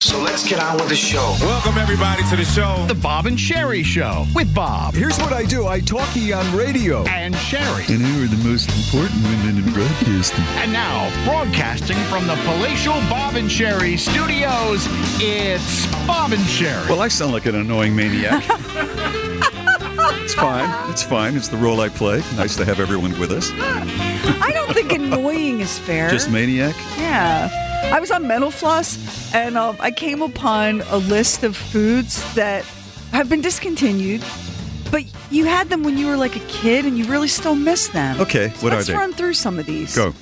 So let's get on with the show. Welcome, everybody, to the show. The Bob and Sheri Show with Bob Here's what I do I talkie on radio. and Sheri. And who are the most important women in broadcasting? And now, broadcasting from the palatial Bob and Sheri studios, it's Bob and Sheri. Well, I sound like an annoying maniac. it's fine. It's fine. It's the role I play. Nice to have everyone with us. I don't think annoying is fair. Just maniac? Yeah. I was on Mental Floss and um, I came upon a list of foods that have been discontinued, but you had them when you were like a kid and you really still miss them. Okay, So what are let's they? run through some of these. Go.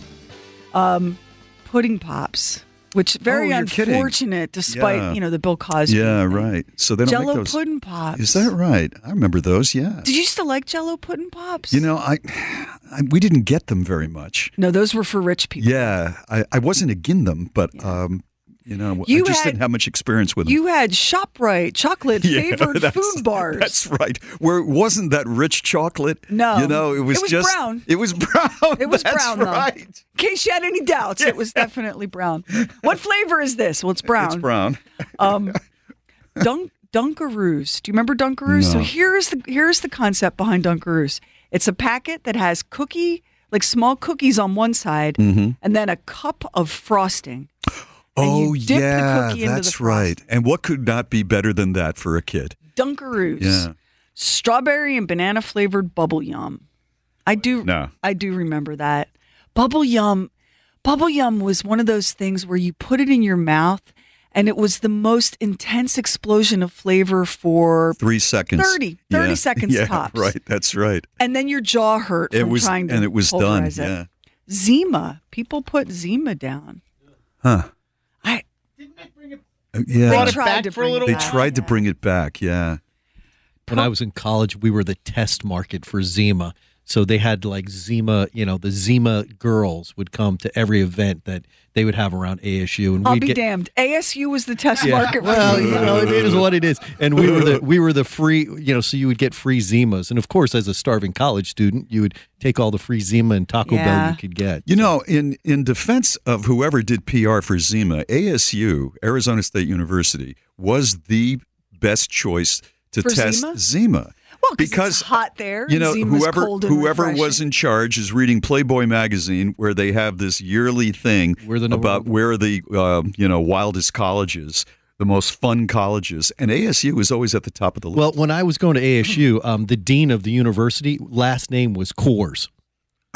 Um, Pudding pops, which very Oh, you're kidding. unfortunate despite, Yeah. you know, the Bill Cosby. Yeah, right. So they don't Jello make those. pudding pops. Is that right? I remember those. Yeah. Did you used to like Jello pudding pops? You know, I, I we didn't get them very much. No, those were for rich people. Yeah, I, I wasn't against them, but um, you know, You I just had- didn't have much experience with them. You had ShopRite chocolate Yeah, flavored food bars. That's right. Where it wasn't that rich chocolate. No. you know, it was, It was just brown. It was brown. It was That's brown, though. right. In case you had any doubts, it was definitely brown. What flavor is this? Well, it's brown. It's brown. Um, Dunk Dunkaroos. Do you remember Dunkaroos? So here's the here's the concept behind Dunkaroos. It's a packet that has cookie, like small cookies on one side, Mm-hmm. and then a cup of frosting. Oh you dip the yeah, cookie into the that's right. And what could not be better than that for a kid? Dunkaroos. Yeah. Strawberry and banana flavored bubble yum. I do. No. I do remember that. Bubble yum. Bubble yum was one of those things where you put it in your mouth, and it was the most intense explosion of flavor for Three seconds. 30 30 Yeah. seconds yeah, tops. Right. That's right. and then your jaw hurt It from was, trying to and it was done. it. Yeah. Zima. People put Zima down. Huh. I Yeah. they Brought it tried back to for a bring it little They back. tried to bring it back. Yeah. when I was in college, we were the test market for Zima. So they had like Zima, you know, the Zima girls would come to every event that they would have around ASU, and I'll we'd be get. damned. ASU was the test Yeah. market Well, you know, it is what it is, and we were the we were the free, you know, so you would get free Zimas, and of course, as a starving college student, you would take all the free Zima and Taco Bell you could get. You know, in in defense of whoever did PR for Zima, ASU, Arizona State University, was the best choice to For test Zima? Zima. Well, 'cause it's hot there, You know, Zima's whoever cold and whoever was in charge is reading Playboy magazine, where they have this yearly thing the about one. where are the uh, you know wildest colleges, the most fun colleges, and ASU is always at the top of the list. Well, when I was going to ASU, um, the dean of the university last name was Coors.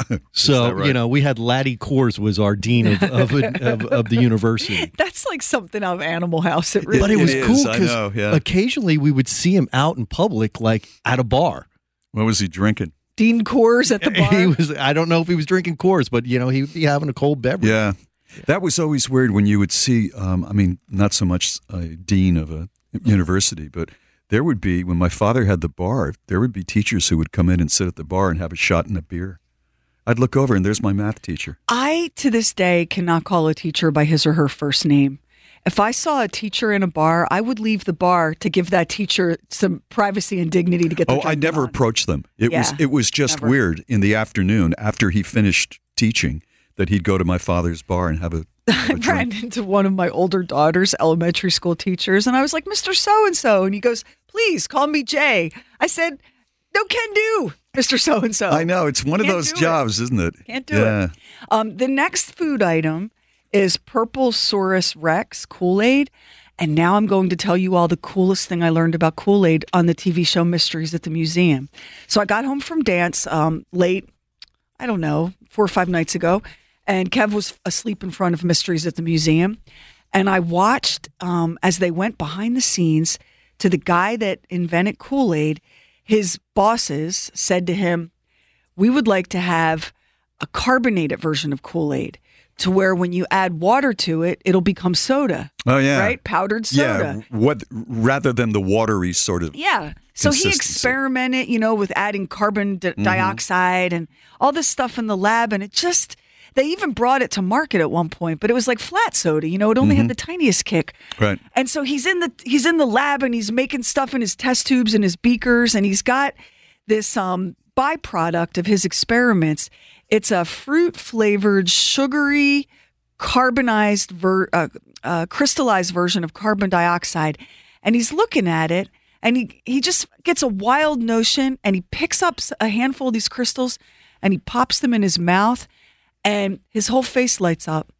So right? you know, we had Laddie Coors was our dean of of, of, of the university. That's like something out of Animal House. It really But it It was is, cool because yeah. occasionally we would see him out in public, like at a bar. what was he drinking? Dean Coors at the bar. He was. I don't know if he was drinking Coors, but you know, he would be having a cold beverage. Yeah. That was always weird when you would see, um, I mean, not so much a dean of a university, but there would be, when my father had the bar, there would be teachers who would come in and sit at the bar and have a shot and a beer. I'd look over and there's my math teacher. I, to this day, cannot call a teacher by his or her first name. If I saw a teacher in a bar, I would leave the bar to give that teacher some privacy and dignity to get. Oh, I never on. approached them. It was it was just never. weird in the afternoon after he finished teaching that he'd go to my father's bar and have a, I ran into one of my older daughter's elementary school teachers, and I was like, "Mr. So and So," and he goes, "Please call me Jay." I said, "No, can do, Mr. So and So." I know it's one of Can't those do it. jobs, isn't it? Can't do yeah. it. Um, the next food item is Purplesaurus Rex Kool Aid. And now I'm going to tell you all the coolest thing I learned about Kool Aid on the TV show Mysteries at the Museum. So I got home from dance um, late, I don't know, four or five nights ago, and Kev was asleep in front of Mysteries at the Museum. And I watched um, as they went behind the scenes to the guy that invented Kool Aid. His bosses said to him, We would like to have a carbonated version of Kool Aid to where when you add water to it, it'll become soda. Oh yeah, Right? Powdered soda. Yeah, what rather than the watery sort of. Yeah. So he experimented, you know, with adding carbon di- Mm-hmm. dioxide and all this stuff in the lab. And it just, they even brought it to market at one point, but it was like flat soda, you know, it only had the tiniest kick. Mm-hmm. Right. And so he's in the he's in the lab and he's making stuff in his test tubes and his beakers and he's got this um byproduct of his experiments. It's a fruit flavored sugary carbonized ver- uh, uh, crystallized version of carbon dioxide and he's looking at it and he he just gets a wild notion and he picks up a handful of these crystals and he pops them in his mouth and his whole face lights up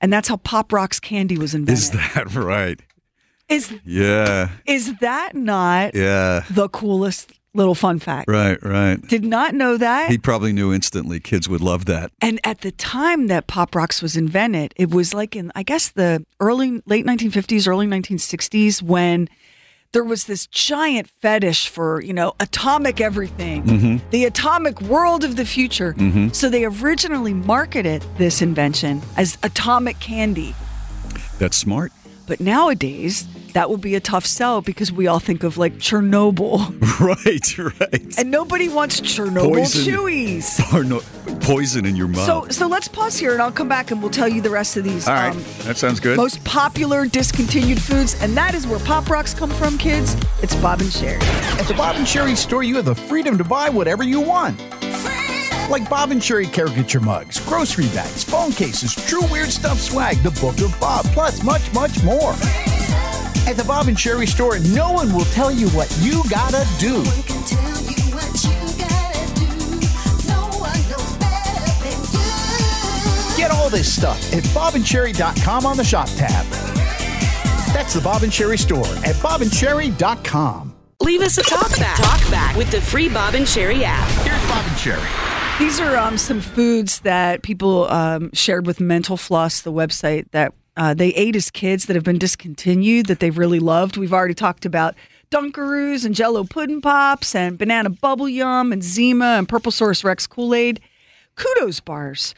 and that's how pop rocks candy was invented Is that right? is Yeah, is that not yeah. the coolest little fun fact? Right, right. Did not know that. He probably knew instantly kids would love that. and at the time that Pop Rocks was invented, it was like in I guess the early late 1950s, early 1960s when there was this giant fetish for, you know, atomic everything, mm-hmm. the atomic world of the future. Mm-hmm. So they originally marketed this invention as atomic candy. That's smart. But nowadays, that would be a tough sell because we all think of like Chernobyl. Right, right. And nobody wants Chernobyl Poison. chewies. or no, poison in your mouth. So, so let's pause here, and I'll come back and we'll tell you the rest of these All right, um, that sounds good. most popular discontinued foods, and that is where Pop Rocks come from, kids. It's Bob and Sheri. At the Bob and Sheri store, you have the freedom to buy whatever you want. Like Bob and Sheri caricature mugs, grocery bags, phone cases, true weird stuff swag, the Book of Bob, plus much, much more. At the Bob and Sheri store, no one will tell you what you gotta do. can tell you what you gotta do. No one knows better than you. Get all this stuff at bobandsheri.com on the shop tab. That's the Bob and Sheri store at bobandsheri.com. Leave us a talk back. Talk back with the free Bob and Sheri app. Here's Bob and Sheri. These are um, some foods that people um, shared with Mental Floss, the website that uh, they ate as kids that have been discontinued that they've really loved. We've already talked about Dunkaroos and Jello Pudding Pops and Banana Bubble Yum and Zima and Purplesaurus Rex Kool Aid. Kudos bars.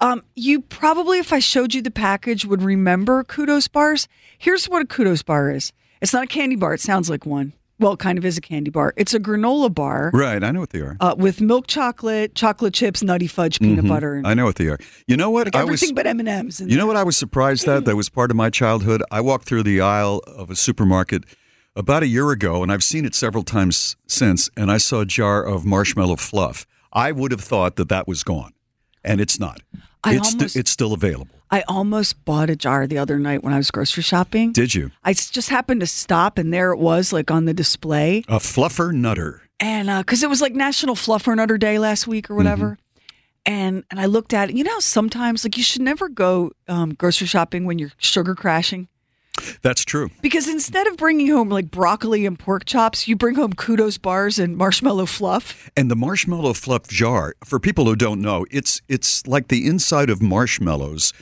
Um, you probably, if I showed you the package, would remember kudos bars. Here's what a kudos bar is. It's not a candy bar. It sounds like one. Well, it kind of is a candy bar. It's a granola bar right, I know what they are. uh, with milk chocolate, chocolate chips, nutty fudge, peanut butter, and I know what they are. You know what? like Mm-hmm. I was. everything but M and M's. You know what I was surprised at? That was part of my childhood. I walked through the aisle of a supermarket about a year ago, and I've seen it several times since, and I saw a jar of marshmallow fluff. I would have thought that that was gone, and it's not. I it's, almost- it's still available. I almost bought a jar the other night when I was grocery shopping. Did you? I just happened to stop, and there it was, like on the display, A fluffer nutter. and because it was like National Fluffer Nutter Day last week or whatever. And and I looked at it. You know, sometimes like you should never go um, grocery shopping when you're sugar crashing. That's true. Because instead of bringing home like broccoli and pork chops, you bring home kudos bars and marshmallow fluff. And the marshmallow fluff jar, for people who don't know, it's it's like the inside of marshmallows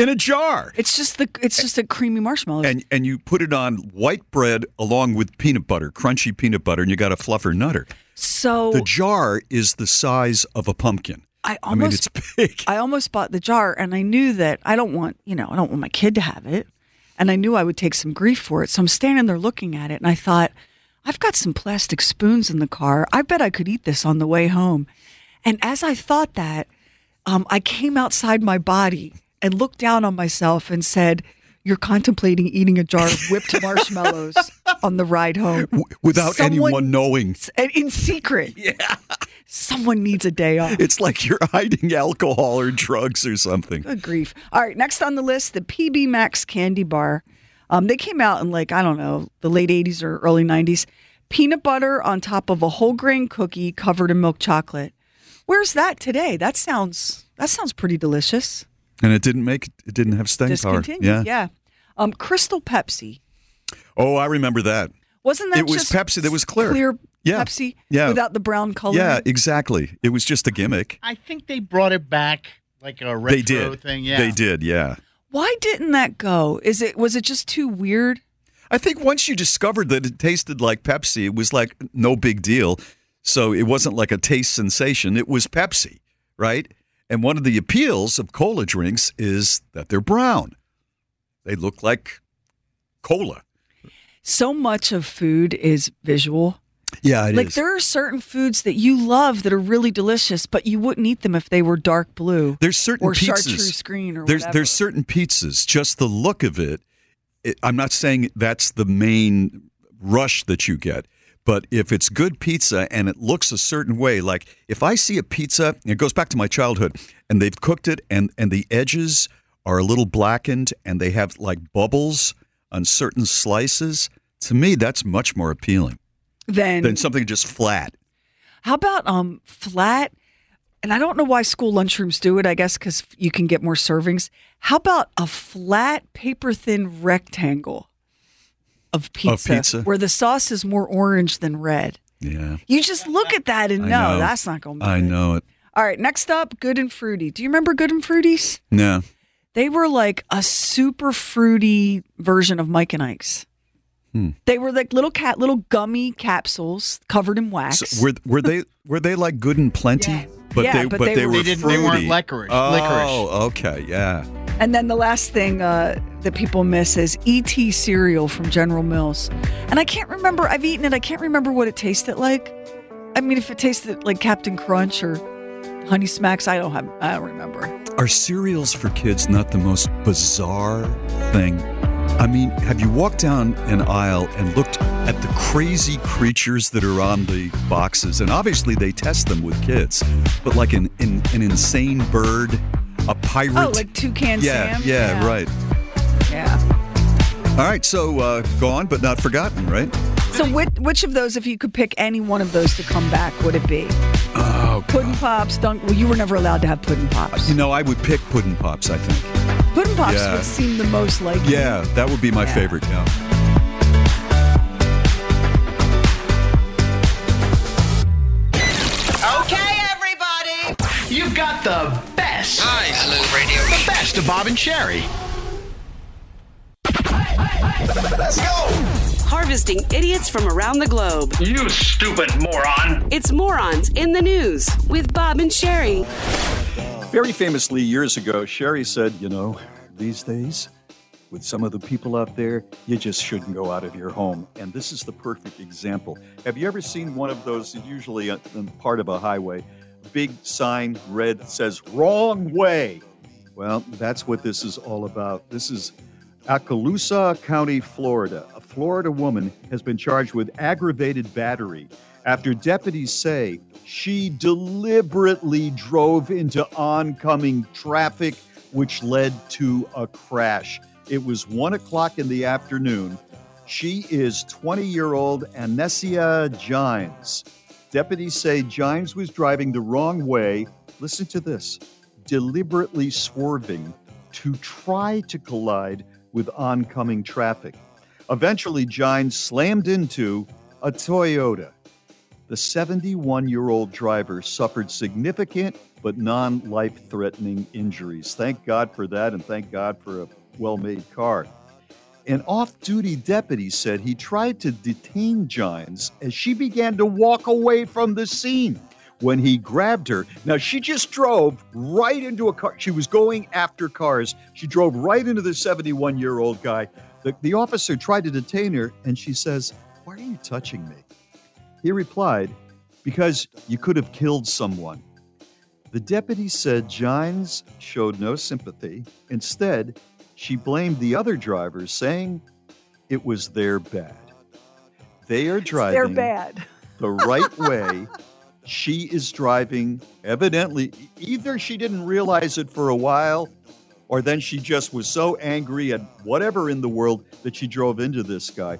in a jar. It's just the it's just a creamy marshmallow. And and you put it on white bread along with peanut butter, crunchy peanut butter, and you got a fluffer nutter. so The jar is the size of a pumpkin. I I mean, almost it's big. I almost bought the jar and I knew that I don't want, you know, I don't want my kid to have it. And I knew I would take some grief for it. So I'm standing there looking at it and I thought, I've got some plastic spoons in the car. I bet I could eat this on the way home. And as I thought that, um, I came outside my body and looked down on myself and said, You're contemplating eating a jar of whipped marshmallows on the ride home. W- Without Someone- anyone knowing. And in secret. Yeah. Someone needs a day off. It's like you're hiding alcohol or drugs or something. Good grief. All right, next on the list, the PB Max candy bar. Um, they came out in like, I don't know, the late 80s or early 90s. Peanut butter on top of a whole grain cookie covered in milk chocolate. Where's that today? That sounds that sounds pretty delicious. And it didn't make it didn't have staying power. Yeah. Yeah. Um, Crystal Pepsi. Oh, I remember that. Wasn't that It was just Pepsi that was clear. Clear Yeah. Pepsi Yeah. without the brown color. Yeah, exactly. It was just a gimmick. I think they brought it back like a retro they did. thing. Yeah, They did, yeah. Why didn't that go? Is it was it just too weird? I think once you discovered that it tasted like Pepsi, it was like no big deal. So it wasn't like a taste sensation. It was Pepsi, right? And one of the appeals of cola drinks is that they're brown. They look like cola. So much of food is visual. Yeah, it is. like there are certain foods that you love that are really delicious, but you wouldn't eat them if they were dark blue. There's certain or pizzas. chartreuse green or there's whatever. there's certain pizzas. Just the look of it, it. I'm not saying that's the main rush that you get, but if it's good pizza and it looks a certain way, like if I see a pizza, it goes back to my childhood, and they've cooked it and and the edges are a little blackened and they have like bubbles on certain slices. To me, that's much more appealing than, than something just flat. How about um flat? And I don't know why school lunchrooms do it. I guess because you can get more servings. How about a flat, paper thin rectangle of pizza, pizza? where the sauce is more orange than red? Yeah, You just look at that and know, know. that's not going to be. I good. know it. All right, next up, Good and Fruity. Do you remember Good and Fruities? No. They were like a super fruity version of Mike and Ike's. Hmm. They were like little cat, little gummy capsules covered in wax. So were were they were they like good and plenty? But Yeah, they but but they they, were- They didn't- they weren't fruity. licorice- Oh, licorice. okay, yeah. And then the last thing uh, that people miss is ET cereal from General Mills. And I can't remember, I've eaten it, I can't remember what it tasted like. I mean, if it tasted like Captain Crunch or Honey Smacks, I don't have, I don't remember. Are cereals for kids not the most bizarre thing? I mean, have you walked down an aisle and looked at the crazy creatures that are on the boxes? And obviously, they test them with kids, but like an an, an insane bird, a pirate. Oh, like Toucan yeah, Sam? yeah, right. Yeah. All right, so uh, gone but not forgotten, right? So, which, which of those, if you could pick any one of those to come back, would it be? Oh, Pudding Pops, Dunk. Well, you were never allowed to have Pudding Pops. you know, I would pick Puddin' Pops. I think. Pudding Pops Yeah. would seem the most like. Yeah, that would be my Yeah. favorite. Yeah. Okay, everybody. You've got the best. Nice. Hello, radio. The best of Bob and Sheri. Let's go. Harvesting idiots from around the globe. You stupid moron. It's Morons in the News with Bob and Sheri. Very famously, years ago, Sheri said, You know, these days, with some of the people out there, you just shouldn't go out of your home. And this is the perfect example. Have you ever seen one of those, usually part of a highway, big sign, red, says wrong way? Well, that's what this is all about. This is Okaloosa County, Florida. A Florida woman has been charged with aggravated battery after deputies say she deliberately drove into oncoming traffic, which led to a crash. It was one o'clock in the afternoon. She is 20 year old Anesia Gines. Deputies say Gines was driving the wrong way. Listen to this deliberately swerving to try to collide with oncoming traffic. Eventually, Gines slammed into a Toyota. The 71 year old driver suffered significant but non life threatening injuries. Thank God for that, and thank God for a well made car. An off duty deputy said he tried to detain Gines as she began to walk away from the scene. When he grabbed her, now she just drove right into a car. She was going after cars. She drove right into the 71 year old guy. The, the officer tried to detain her, and she says, Why are you touching me? He replied, Because you could have killed someone. The deputy said Gines showed no sympathy. Instead, she blamed the other drivers, saying it was their bad. They are driving bad. the right way. She is driving, evidently, either she didn't realize it for a while, or then she just was so angry at whatever in the world that she drove into this guy.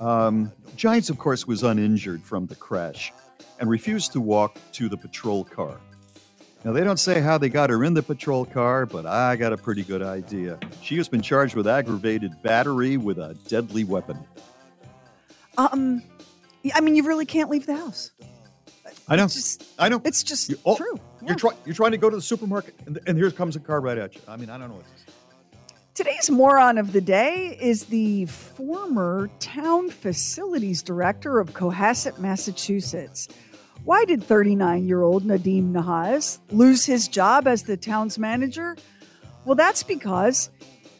Um, Gines, of course, was uninjured from the crash and refused to walk to the patrol car. Now, they don't say how they got her in the patrol car, but I got a pretty good idea. She has been charged with aggravated battery with a deadly weapon. Um, I mean, you really can't leave the house. I know. It's just, I know. it's just You- oh, true. You're trying. You're trying to go to the supermarket, and, and here comes a car right at you. I mean, I don't know what. Today's moron of the day is the former town facilities director of Cohasset, Massachusetts. Why did 39 year old Nadim Nahas lose his job as the town's manager? Well, that's because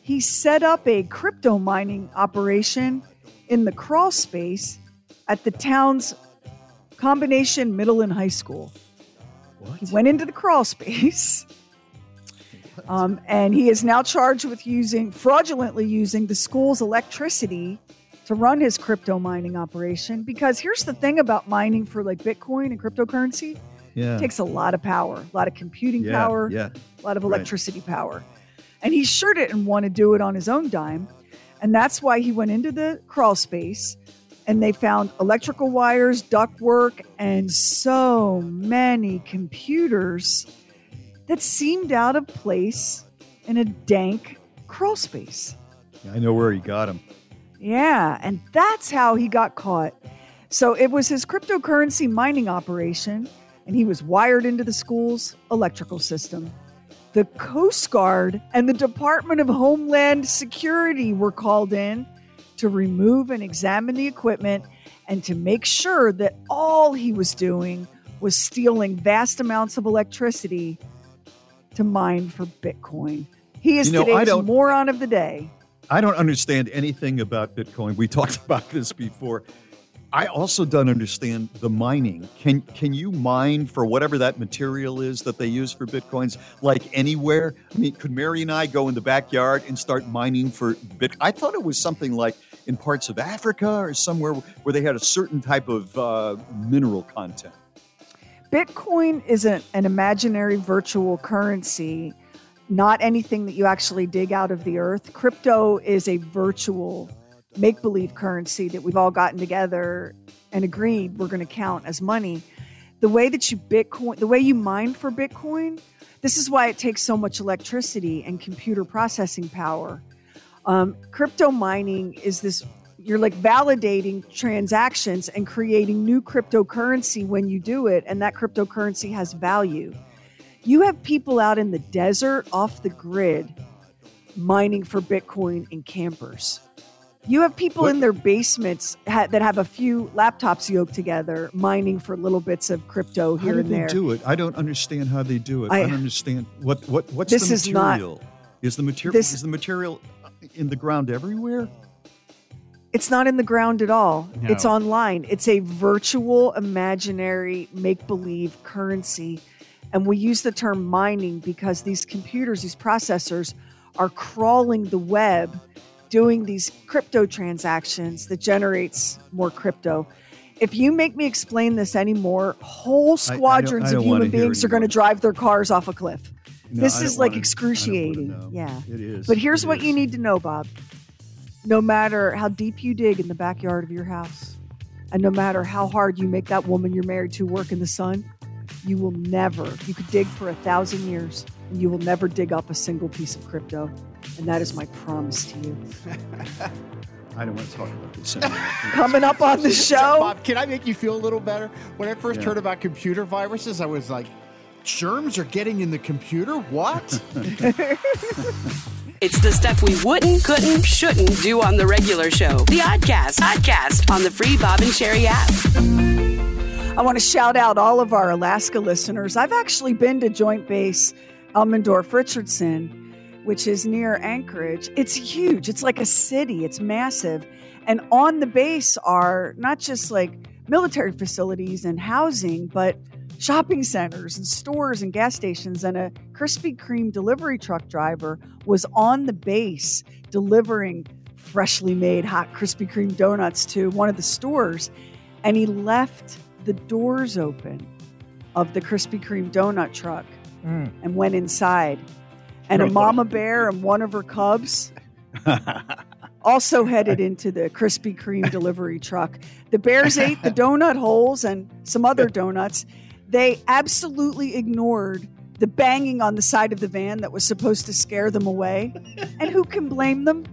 he set up a crypto mining operation in the crawl space at the town's combination middle and high school. He went into the crawl space. Um, and he is now charged with using fraudulently using the school's electricity to run his crypto mining operation. Because here's the thing about mining for like Bitcoin and cryptocurrency Yeah. it takes a lot of power, a lot of computing Yeah, power, yeah. a lot of Right. electricity power. And he sure didn't want to do it on his own dime. And that's why he went into the crawl space and they found electrical wires, ductwork, and so many computers that seemed out of place in a dank crawl space. I know where he got him. Yeah, and that's how he got caught. So it was his cryptocurrency mining operation, and he was wired into the school's electrical system. The Coast Guard and the Department of Homeland Security were called in to remove and examine the equipment and to make sure that all he was doing was stealing vast amounts of electricity to mine for Bitcoin. He is You know, today's moron of the day. I don't understand anything about Bitcoin. We talked about this before. I also don't understand the mining. Can can you mine for whatever that material is that they use for bitcoins, like anywhere? I mean, could Mary and I go in the backyard and start mining for bit? I thought it was something like in parts of Africa or somewhere where they had a certain type of uh, mineral content. Bitcoin is an, an imaginary virtual currency, not anything that you actually dig out of the earth. Crypto is a virtual make believe currency that we've all gotten together and agreed we're going to count as money. The way that you Bitcoin, the way you mine for Bitcoin, this is why it takes so much electricity and computer processing power. Um, crypto mining is this you're like validating transactions and creating new cryptocurrency when you do it, and that cryptocurrency has value. You have people out in the desert off the grid mining for Bitcoin in campers. You have people in their basements ha- that have a few laptops yoked together mining for little bits of crypto here and they there. do it? I don't understand how they do it. I, I- don't understand what what what's This the is not- material? is the material this- is the material in the ground everywhere? It's not in the ground at all. No. It's online. It's a virtual, imaginary, make believe currency. And we use the term mining because these computers, these processors, are crawling the web doing these crypto transactions that generates more crypto. If you make me explain this anymore, whole I don't- squadrons I don't of human beings are going to drive their cars off a cliff. No, this I is like I don't wanna excruciating. Yeah. It is. But here's It what is. you need to know, Bob. No matter how deep you dig in the backyard of your house, and no matter how hard you make that woman you're married to work in the sun, you will never, you could dig for a thousand years, and you will never dig up a single piece of crypto. And that is my promise to you. I don't want to talk about this. Coming up on the show. Bob, can I make you feel a little better? When I first Yeah. heard about computer viruses, I was like, germs are getting in the computer? What? It's the stuff we wouldn't, couldn't, shouldn't do on the regular show. The Oddcast, Oddcast on the free Bob and Sheri app. I want to shout out all of our Alaska listeners. I've actually been to Joint Base Elmendorf Richardson, which is near Anchorage. It's huge. It's like a city. It's massive. And on the base are not just like military facilities and housing, but shopping centers and stores and gas stations. And a Krispy Kreme delivery truck driver was on the base delivering freshly made hot Krispy Kreme donuts to one of the stores. And he left the doors open of the Krispy Kreme donut truck and went inside. And a mama bear and one of her cubs also headed into the Krispy Kreme delivery truck. The bears ate the donut holes and some other donuts. They absolutely ignored the banging on the side of the van that was supposed to scare them away. And who can blame them?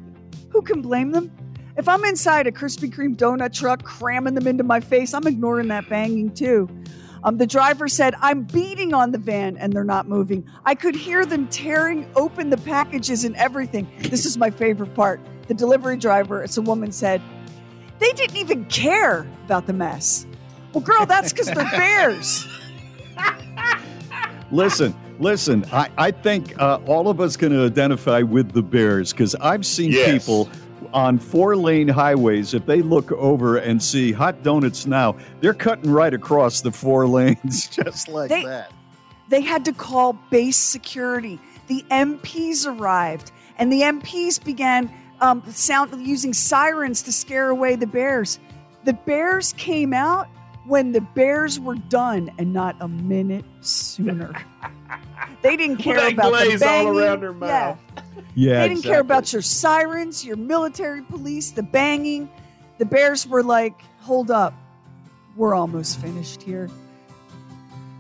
Who can blame them? If I'm inside a Krispy Kreme donut truck cramming them into my face, I'm ignoring that banging too. Um, the driver said, I'm beating on the van and they're not moving. I could hear them tearing open the packages and everything. This is my favorite part. The delivery driver, it's a woman, said, They didn't even care about the mess. Well, girl, that's because they're bears. Listen, listen. I, I think uh, all of us can identify with the Bears because I've seen Yes. people on four lane highways. If they look over and see hot donuts now, they're cutting right across the four lanes just like They- that. They had to call base security. The MPs arrived, and the MPs began um, sound using sirens to scare away the bears. The bears came out when the bears were done, and not a minute sooner. they didn't care that about the glaze all around their mouth. Yeah. Yeah, they didn't care about your sirens, your military police, the banging. The bears were like, hold up, we're almost finished here.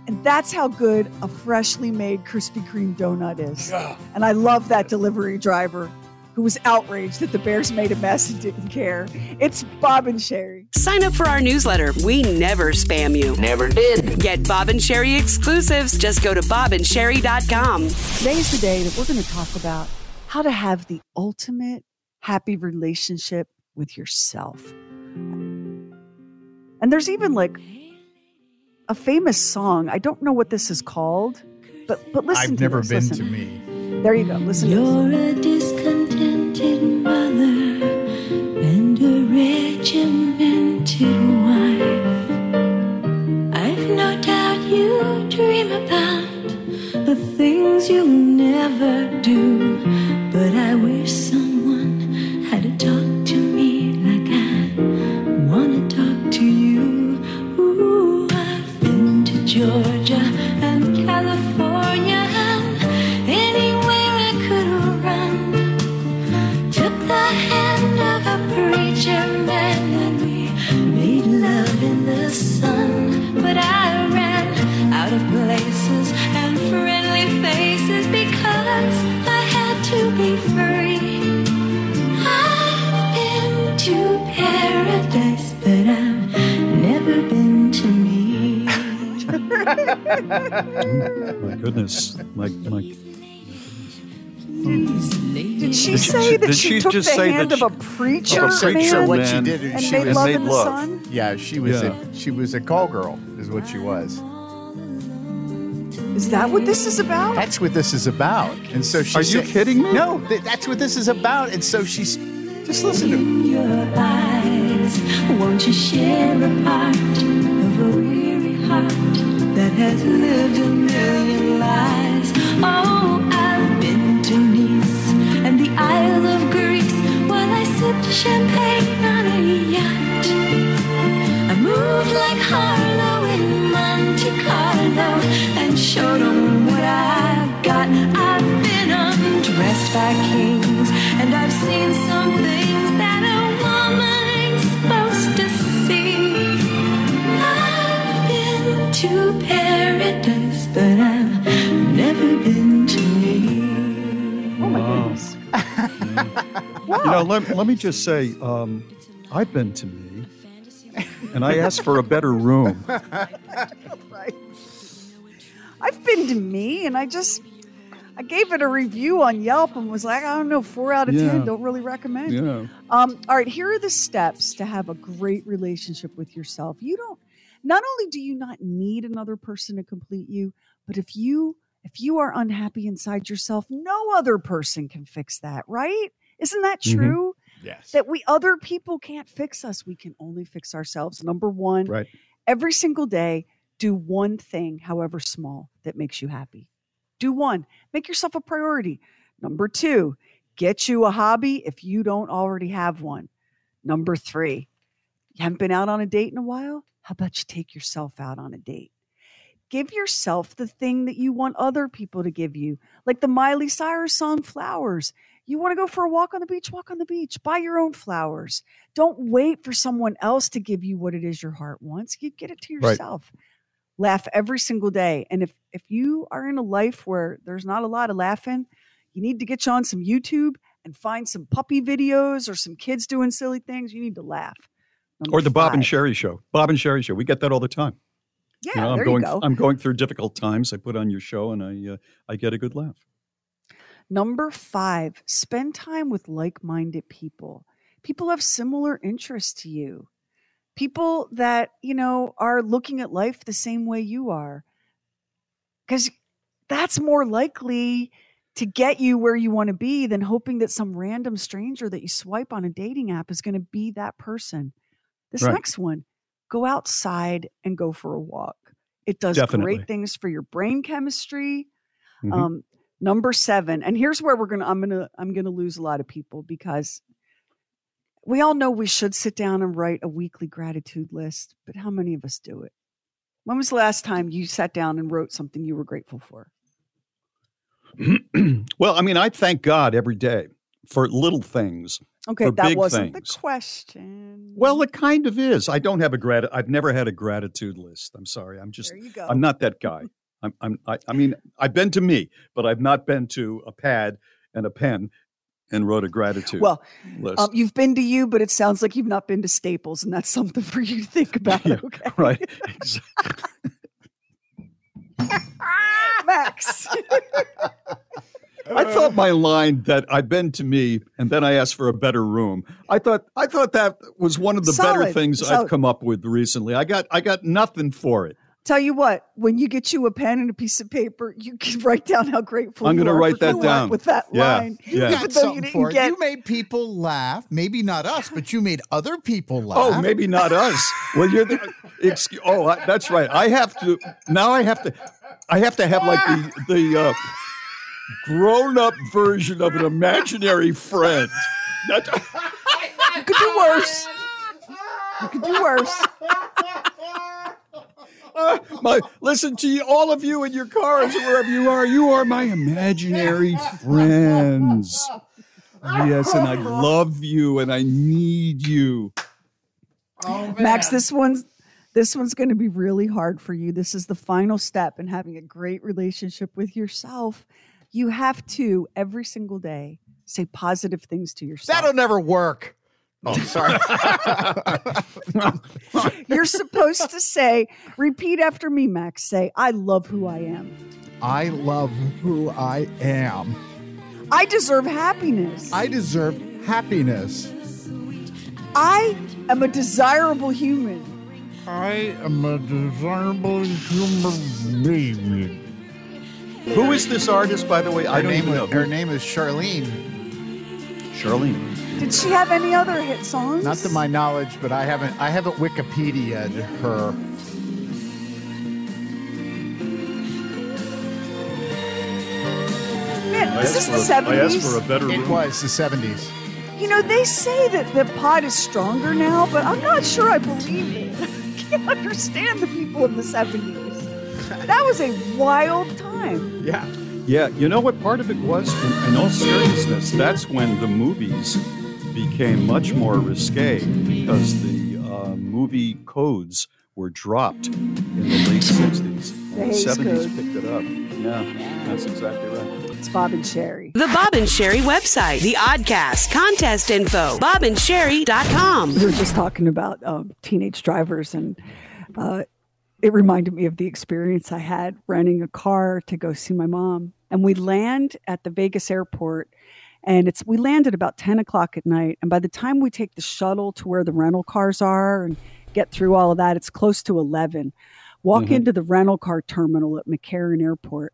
And that's how good a freshly made Krispy Kreme donut is. And I love that delivery driver who was outraged that the bears made a mess and didn't care. It's Bob and Sheri. Sign up for our newsletter. We never spam you. Never did. Get Bob and Sheri exclusives. Just go to bobandsheri.com. Today's the day that we're going to talk about how to have the ultimate happy relationship with yourself. And there's even like a famous song. I don't know what this is called, but but listen I've to never this, been listen. to me. There you go. Listen you'll never do. But I wish Mm, my goodness. My, my, Did she Did she- say that did she, she took just the say hand of a preacher of a pretty sure man what she did is and she made was love made in the love. sun? yeah she was Yeah. a she was a call girl is what she was. Is that what this is about? That's what this is about. And so she Are you kidding me? No, th- that's what this is about. And so she's just listen to in your eyes. Won't you share a part of a weary heart that has lived a million lives? Oh, I've been to Nice and the Isle of Greece while I sipped champagne on a yacht. I moved like Harlow in Monte Carlo and showed 'em what I've got. I've been undressed by kings to paradise, but I've never been to me. Oh my goodness. you know, let, let me just say, um, I've been to me, and I asked for a better room. right. I've been to me and I just I gave it a review on Yelp and was like, I don't know, four out of Yeah. ten. Don't really recommend. Yeah. Um, all right, here are the steps to have a great relationship with yourself. You don't not only do you not need another person to complete you, but if you if you are unhappy inside yourself, no other person can fix that, right? Isn't that Mhm. true? Yes. That we other people can't fix us. We can only fix ourselves. Number one, Right. every single day, do one thing, however small, that makes you happy. Do one. Make yourself a priority. Number two, get you a hobby if you don't already have one. Number three, you haven't been out on a date in a while? How about you take yourself out on a date? Give yourself the thing that you want other people to give you, like the Miley Cyrus song Flowers. You want to go for a walk on the beach? Walk on the beach. Buy your own flowers. Don't wait for someone else to give you what it is your heart wants. You get it to Right. yourself. Laugh every single day. And if if you are in a life where there's not a lot of laughing, you need to get you on some YouTube and find some puppy videos or some kids doing silly things, you need to laugh. Or the Bob and. Sheri show. Bob and Sheri show. We get that all the time. Yeah, you know, I'm there going you go. I'm going through difficult times. I put on your show and I uh, I get a good laugh. Number five, spend time with like minded people. People have similar interests to you. People that, you know, are looking at life the same way you are. Because that's more likely to get you where you want to be than hoping that some random stranger that you swipe on a dating app is going to be that person. This Right. next one, go outside and go for a walk. It does Definitely. great things for your brain chemistry. Mhm. Um, number seven, and here's where we're gonna I'm gonna I'm gonna lose a lot of people because we all know we should sit down and write a weekly gratitude list, but how many of us do it? When was the last time you sat down and wrote something you were grateful for? well, I mean, I thank God every day for little things. Okay, that wasn't things. the question. Well, it kind of is. I don't have a grat. I've never had a gratitude list. I'm sorry. I'm just. There you go. I'm not that guy. I'm. I'm. I, I mean, I've been to me, but I've not been to a pad and a pen and wrote a gratitude Well, list. um, you've been to you, but it sounds like you've not been to Staples, and that's something for you to think about. Yeah, Okay, right. Exactly. Max. I thought my line that I've been to me and then I asked for a better room. I thought I thought that was one of the better things Solid. I've come up with recently. I got I got nothing for it. Tell you what, when you get you a pen and a piece of paper, you can write down how grateful I'm you gonna write that down. with that Yeah, line. yeah. You Even got though you something didn't for it. get- You made people laugh. Maybe not us, but you made other people laugh. Oh, maybe not us. Well, you're the excuse. Oh, I, that's right. I have to now. I have to. I have to have like the the uh, grown up version of an imaginary friend. That, You could do worse. You could do worse. Uh, my listen to you, all of you in your cars or wherever you are. You are my imaginary friends. Yes, and I love you, and I need you. Max, this one's this one's going to be really hard for you. This is the final step in having a great relationship with yourself. You have to every single day say positive things to yourself. That'll never work. Oh, sorry. You're supposed to say, repeat after me, Max. Say, I love who I am. I love who I am. I deserve happiness. I deserve happiness. I am a desirable human. I am a desirable human being. Who is this artist, by the way? I Her don't name, even know. her name is Charlene. Charlene. Did she have any other hit songs? Not to my knowledge, but I haven't I haven't Wikipedia'd her. Man, I is this the for a- I asked 70s? for a better It room. was the 70s. You know, they say that the pot is stronger now, but I'm not sure I believe it. I can't understand the people in the 70s. That was a wild time. Yeah. Yeah, you know what part of it was? In, in all seriousness, that's when the movies became much more risque because the uh, movie codes were dropped in the late 60s. And The the 70s Code. picked it up. Yeah, that's exactly right. It's Bob and Sheri. The Bob and Sheri website, the Oddcast, contest info, bobandsheri.com. We were just talking about um, teenage drivers, and uh, it reminded me of the experience I had renting a car to go see my mom. And we land at the Vegas airport, and it's we land at about ten o'clock at night. And by the time we take the shuttle to where the rental cars are and get through all of that, it's close to eleven. Walk Mhm. into the rental car terminal at McCarran Airport.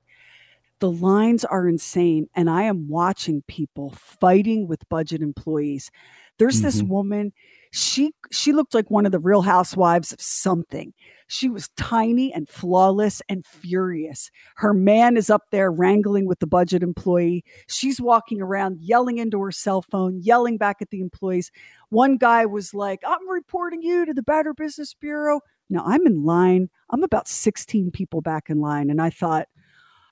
The lines are insane, and I am watching people fighting with budget employees. There's this Mhm. woman. She she looked like one of the Real Housewives of something. She was tiny and flawless and furious. Her man is up there wrangling with the budget employee. She's walking around yelling into her cell phone, yelling back at the employees. One guy was like, "I'm reporting you to the Better Business Bureau." Now I'm in line. I'm about 16 people back in line, and I thought.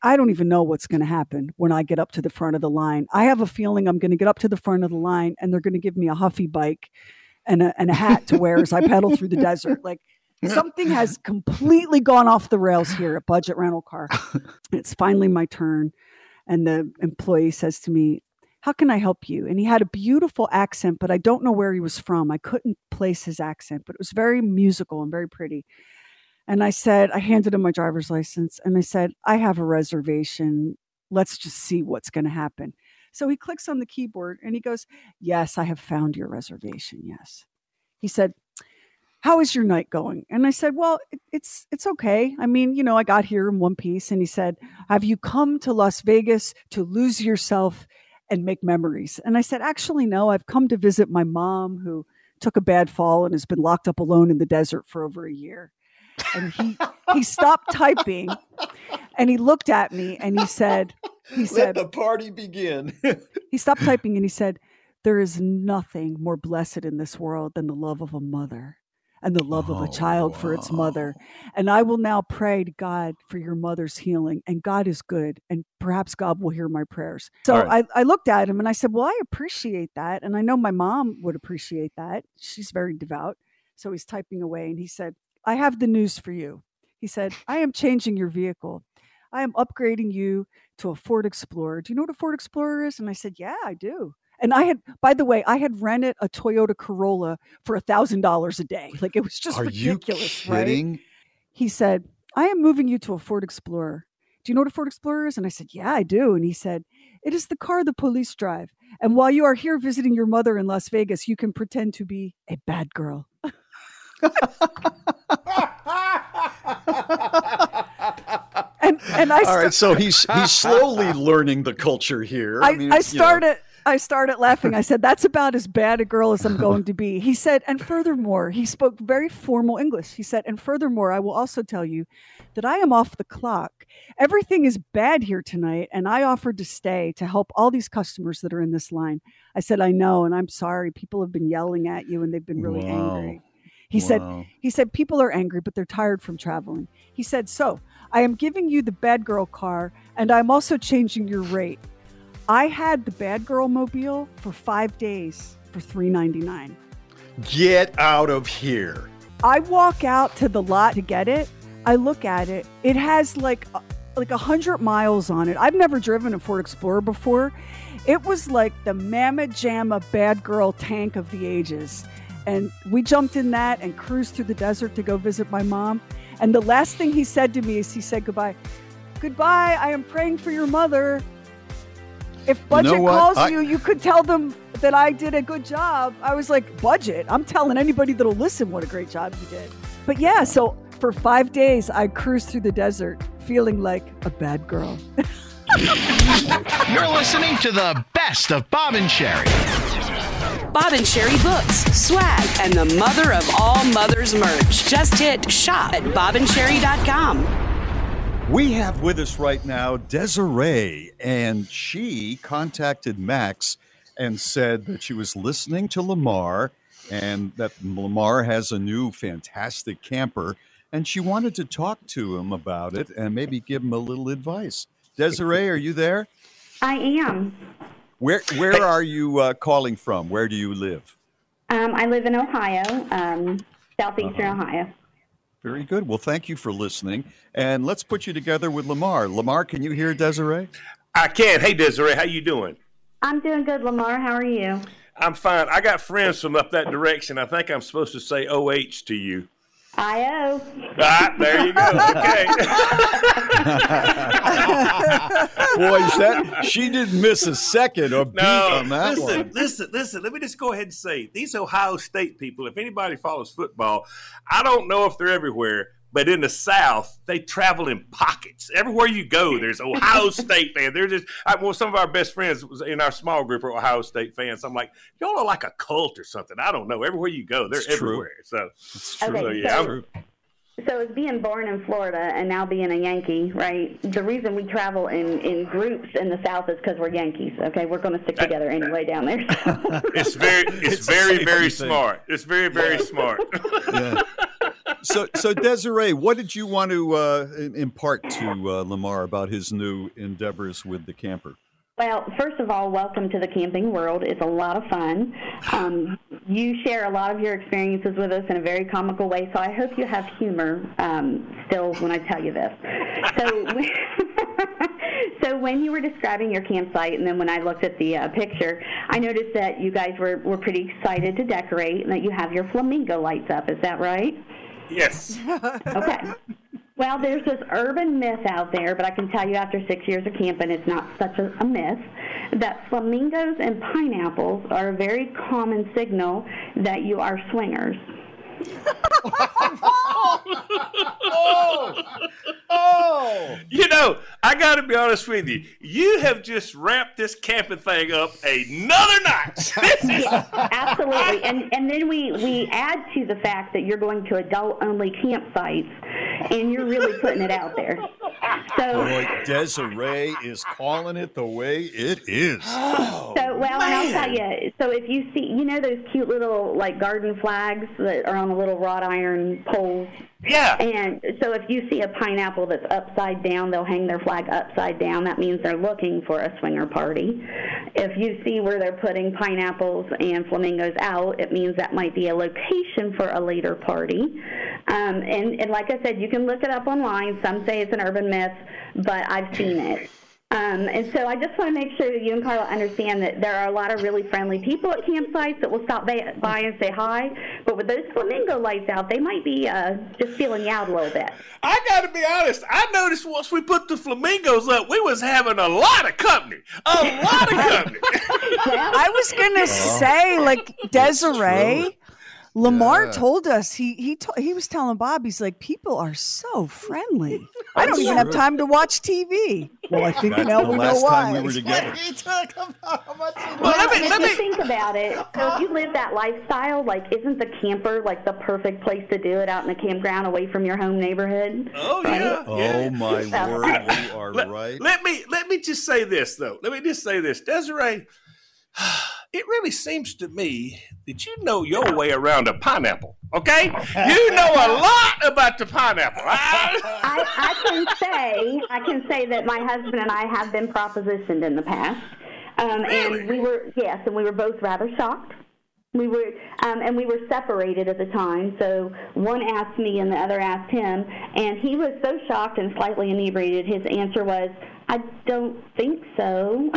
I don't even know what's going to happen when I get up to the front of the line. I have a feeling I'm going to get up to the front of the line and they're going to give me a huffy bike and a, and a hat to wear as I pedal through the desert. Like something has completely gone off the rails here at Budget Rental Car. It's finally my turn. And the employee says to me, how can I help you? And he had a beautiful accent, but I don't know where he was from. I couldn't place his accent, but it was very musical and very pretty. And I said, I handed him my driver's license and I said, I have a reservation. Let's just see what's going to happen. So he clicks on the keyboard and he goes, Yes, I have found your reservation. Yes. He said, how is your night going? And i said well it, it's it's okay. I mean you know i got here in one piece. And he said have you come to las vegas to lose yourself and make memories? And i said actually no. I've come to visit my mom who took a bad fall and has been locked up alone in the desert for over a year and he he stopped typing and he looked at me and he said he said Let the party begin. he stopped typing and he said there is nothing more blessed in this world than the love of a mother and the love of a oh, child for its mother. And I will now pray to God for your mother's healing. And God is good. And perhaps God will hear my prayers. So right. I, I looked at him and I said, Well, I appreciate that. And I know my mom would appreciate that. She's very devout. So he's typing away and he said, I have the news for you. He said, I am changing your vehicle. I am upgrading you to a Ford Explorer. Do you know what a Ford Explorer is? And I said, Yeah, I do. And I had, by the way, I had rented a Toyota Corolla for a thousand dollars a day. Like it was just Are you ridiculous, right? He said, I am moving you to a Ford Explorer. Do you know what a Ford Explorer is? And I said, Yeah, I do. And he said, It is the car the police drive. And while you are here visiting your mother in Las Vegas, you can pretend to be a bad girl. And and I All sta- right, so he's he's slowly learning the culture here. I, mean, I you know. started I started laughing. I said, That's about as bad a girl as I'm going to be. He said, and furthermore, he spoke very formal English. He said, and furthermore, I will also tell you that I am off the clock. Everything is bad here tonight, and I offered to stay to help all these customers that are in this line. I said, I know, and I'm sorry. People have been yelling at you and they've been really Wow. angry. He said, he said, people are angry, but they're tired from traveling. He said, so I am giving you the bad girl car, and I'm also changing your rate. I had the bad girl mobile for five days for three ninety nine. Get out of here. I walk out to the lot to get it. I look at it. It has like like a hundred miles on it. I've never driven a Ford Explorer before. It was like the Mamma Jamma bad girl tank of the ages. And we jumped in that and cruised through the desert to go visit my mom. And the last thing he said to me is he said goodbye. Goodbye. I am praying for your mother. If You know budget calls I- you, you could tell them that I did a good job. I was like, budget. I'm telling anybody that'll listen what a great job you did. But yeah, so for five days, I cruised through the desert feeling like a bad girl. You're listening to the best of Bob and Sheri. Bob and Sheri books, swag, and the mother of all mothers merch. Just hit shop at bobandsheri.com. We have with us right now Desiree, and she contacted Max and said that she was listening to Lamar and that Lamar has a new fantastic camper, and she wanted to talk to him about it and maybe give him a little advice. Desiree, are you there? I am. Where Where are you uh, calling from? Where do you live? Um, I live in Ohio, um, southeastern Uh-huh. Ohio. Very good. Well, thank you for listening, and let's put you together with Lamar. Lamar, can you hear Desiree? I can. Hey, Desiree, how you doing? I'm doing good, Lamar. How are you? I'm fine. I got friends from up that direction. I think I'm supposed to say OH to you. I-O. Ah, there you go. Okay. Boys, that she didn't miss a second or beat No, on that listen, one. listen, listen. Let me just go ahead and say these Ohio State people. If anybody follows football, I don't know if they're everywhere, but in the South, they travel in pockets. Everywhere you go, there's Ohio State fans. They're just I, well, some of our best friends was in our small group are Ohio State fans. I'm like, y'all are like a cult or something. I don't know. Everywhere you go, they're It's true. everywhere. So, Okay, so yeah, so- I'm- So, as being born in Florida and now being a Yankee, right? The reason we travel in, in groups in the South is because we're Yankees. Okay, we're going to stick together anyway down there. it's very, it's, It's very, very thing. smart. It's very, very smart. Yeah. So, so Desiree, what did you want to uh, impart to uh, Lamar about his new endeavors with the camper? Well, first of all, welcome to the camping world. It's a lot of fun. Um, you share a lot of your experiences with us in a very comical way, so I hope you have humor um, still when I tell you this. So, So when you were describing your campsite, and then when I looked at the uh, picture, I noticed that you guys were, were pretty excited to decorate, and that you have your flamingo lights up. Is that right? Yes. Okay. Well, there's this urban myth out there, but I can tell you after six years of camping, it's not such a, a myth, that flamingos and pineapples are a very common signal that you are swingers. Oh, oh! You know, I got to be honest with you. You have just wrapped this camping thing up another notch. This is Yeah, absolutely. And and then we we add to the fact that you're going to adult only campsites, and you're really putting it out there. So Boy, Desiree is calling it the way it is. Oh, So well, and I'll tell you. So if you see, you know those cute little like garden flags that are on the little wrought iron poles. Yeah. And so if you see a pineapple that's upside down, they'll hang their flag upside down. That means they're looking for a swinger party. If you see where they're putting pineapples and flamingos out, it means that might be a location for a later party. Um, and, and like I said, you can look it up online. Some say it's an urban myth, but I've seen it. Um, and so I just want to make sure that you and Carla understand that there are a lot of really friendly people at campsites that will stop by, by and say hi. But with those flamingo lights out, they might be uh, just feeling you out a little bit. I got to be honest. I noticed once we put the flamingos up, we was having a lot of company. A lot of company. I was gonna say, like Desiree, Lamar Yeah. told us he he to, he was telling Bob, he's like, people are so friendly. I don't even have time to watch TV. Well, I think That's now the we know last why. time we were together. Well, and if you think about it, so if you live that lifestyle, like, isn't the camper like the perfect place to do it out in the campground away from your home neighborhood? Oh yeah. Oh my So- word, you are Let, right. let me let me just say this though. Let me just say this, Desiree. It really seems to me that you know your way around a pineapple. Okay, you know a lot about the pineapple. I, I, can say I can say that my husband and I have been propositioned in the past, um, and we were yes, and we were both rather shocked. We were um, and we were separated at the time, so one asked me and the other asked him, and he was so shocked and slightly inebriated. His answer was, "I don't think so."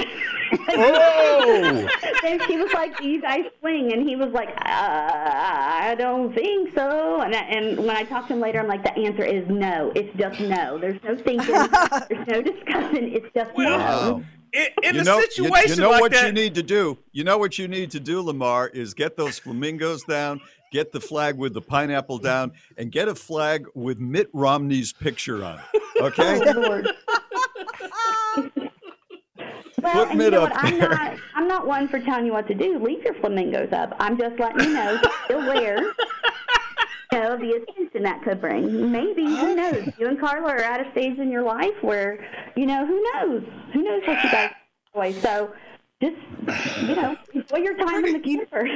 Oh! and she was like, "Do you guys swing?" And he was like, uh, "I don't think so." And I, and when I talked to him later, I'm like, "The answer is no. It's just no. There's no thinking. There's no discussion. It's just no." Wow. in, in you a know, you- situation you, know like what that, you need to do. You know what you need to do, Lamar, is get those flamingos down, get the flag with the pineapple down, and get a flag with Mitt Romney's picture on it. Okay. Oh, Lord. Well, and you know what? I'm there. not. I'm not one for telling you what to do. Leave your flamingos up. I'm just letting you know. Still aware. You know the attention that could bring. Maybe who knows? You and Carla are at a stage in your life where you know who knows. Who knows what you guys enjoy. So just you know enjoy your time in the camper.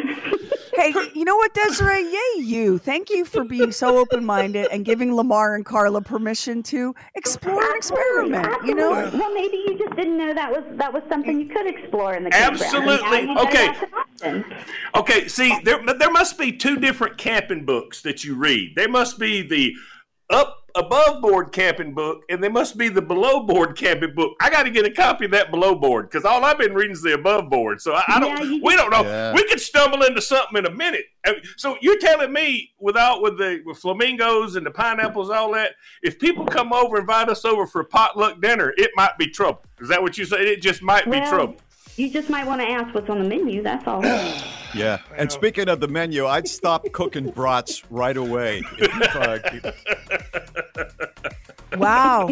Hey, you know what, Desiree? Yay, you! Thank you for being so open-minded and giving Lamar and Carla permission to explore and experiment. You know, Well, maybe you just didn't know that was that was something you could explore in the campground. Absolutely. you know Okay. that's an option. Okay, see, there there must be two different camping books that you read. There must be the up above board camping book, and there must be the below board camping book. I got to get a copy of that below board because all I've been reading is the above board. So I, I don't. Yeah, we don't know. Yeah. We could stumble into something in a minute. So you're telling me without with the with flamingos and the pineapples, all that, if people come over and invite us over for potluck dinner, it might be trouble. Is that what you said? It just might be trouble. You just might want to ask what's on the menu. That's all. Yeah. And speaking of the menu, I'd stop cooking brats right away. If uh, wow.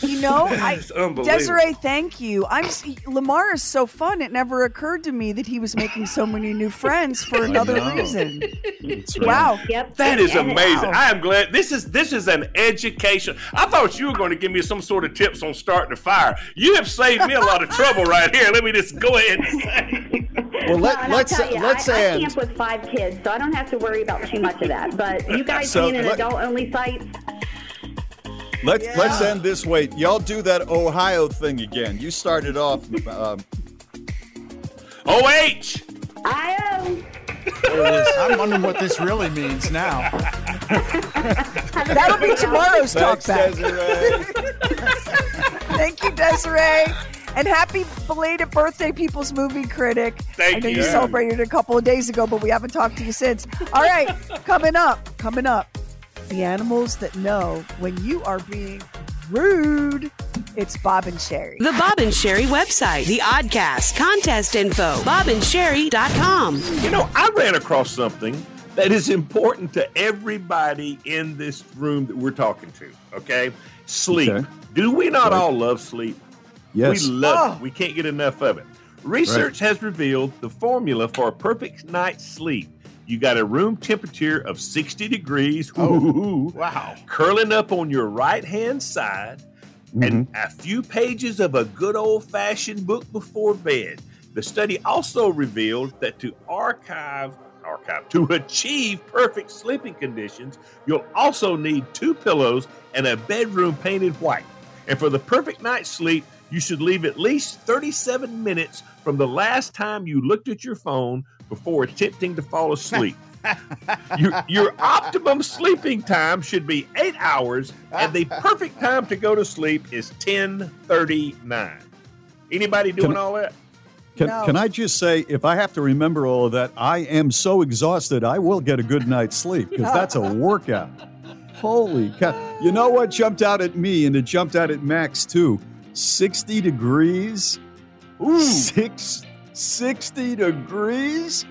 You know, I Desiree, thank you. I'm Lamar is so fun. It never occurred to me that he was making so many new friends for another reason. right. Wow. Yep. That is And- amazing. I am glad this is this is an education. I thought you were going to give me some sort of tips on starting a fire. You have saved me a lot of trouble right here. Let me just go ahead and say. Well, let, well, let's you, let's I, I camp with five kids, so I don't have to worry about too much of that. But you uh, guys So being an adult-only site, Let's let's end this way. Y'all do that Ohio thing again. You started off. Um, OH. I There it is. I'm wondering what this really means now. That'll be tomorrow's talk Thanks, back. Thank you, Desiree. And happy belated birthday, People's Movie Critic. Thank I know you. you. celebrated a couple of days ago, but we haven't talked to you since. All right, coming up, coming up. The animals that know when you are being rude. It's Bob and Sheri. The Bob and Sheri website, the Oddcast, contest info, bobandsheri.com. You know, I ran across something that is important to everybody in this room that we're talking to. Okay, sleep. Okay. Do we not Right. all love sleep? Yes. We love it. Oh. We can't get enough of it. Research has revealed the formula for a perfect night's sleep. You got a room temperature of 60 degrees. Oh, Ooh, wow. Curling up on your right hand side and mm-hmm. a few pages of a good old fashioned book before bed. The study also revealed that to archive archive to achieve perfect sleeping conditions, you'll also need two pillows and a bedroom painted white. And for the perfect night's sleep, you should leave at least 37 minutes from the last time you looked at your phone before attempting to fall asleep. your, your optimum sleeping time should be eight hours, and the perfect time to go to sleep is 10:39. Anybody doing Can- all that? Can, No. can I just say, if I have to remember all of that, I am so exhausted, I will get a good night's sleep because that's a workout. Holy cow. You know what jumped out at me, and it jumped out at Max too 60 degrees? Ooh. Six, 60 degrees?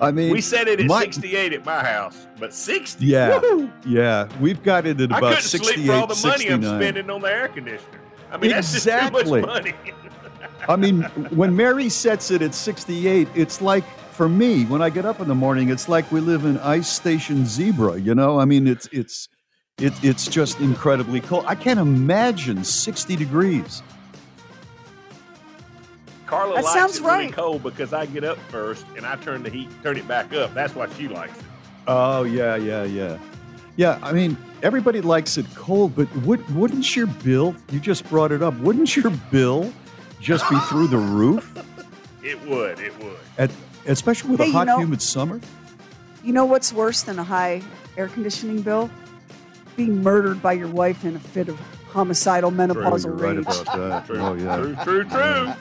I mean, We said it at my- 68 at my house, but 60. Yeah, Woohoo! yeah. We've got it at about I couldn't 68, sleep for all the money I'm spending on the air conditioner. I mean, that's Exactly. just too much money. I mean, when Mary sets it at 68, it's like for me when I get up in the morning, it's like we live in ice station zebra. You know, I mean, it's it's it, it's just incredibly cold. I can't imagine 60 degrees. Carla That likes sounds it really cold because I get up first and I turn the heat, turn it back up. That's why she likes it. Oh yeah, yeah, yeah, yeah. I mean, everybody likes it cold, but would, wouldn't your bill? You just brought it up. Wouldn't your bill just be through the roof? It would. It would. At especially with Hey, a you hot, know- humid summer. You know what's worse than a high air conditioning bill? Being murdered by your wife in a fit of homicidal menopausal you're right rage. about that. True, Oh yeah. true, true, true.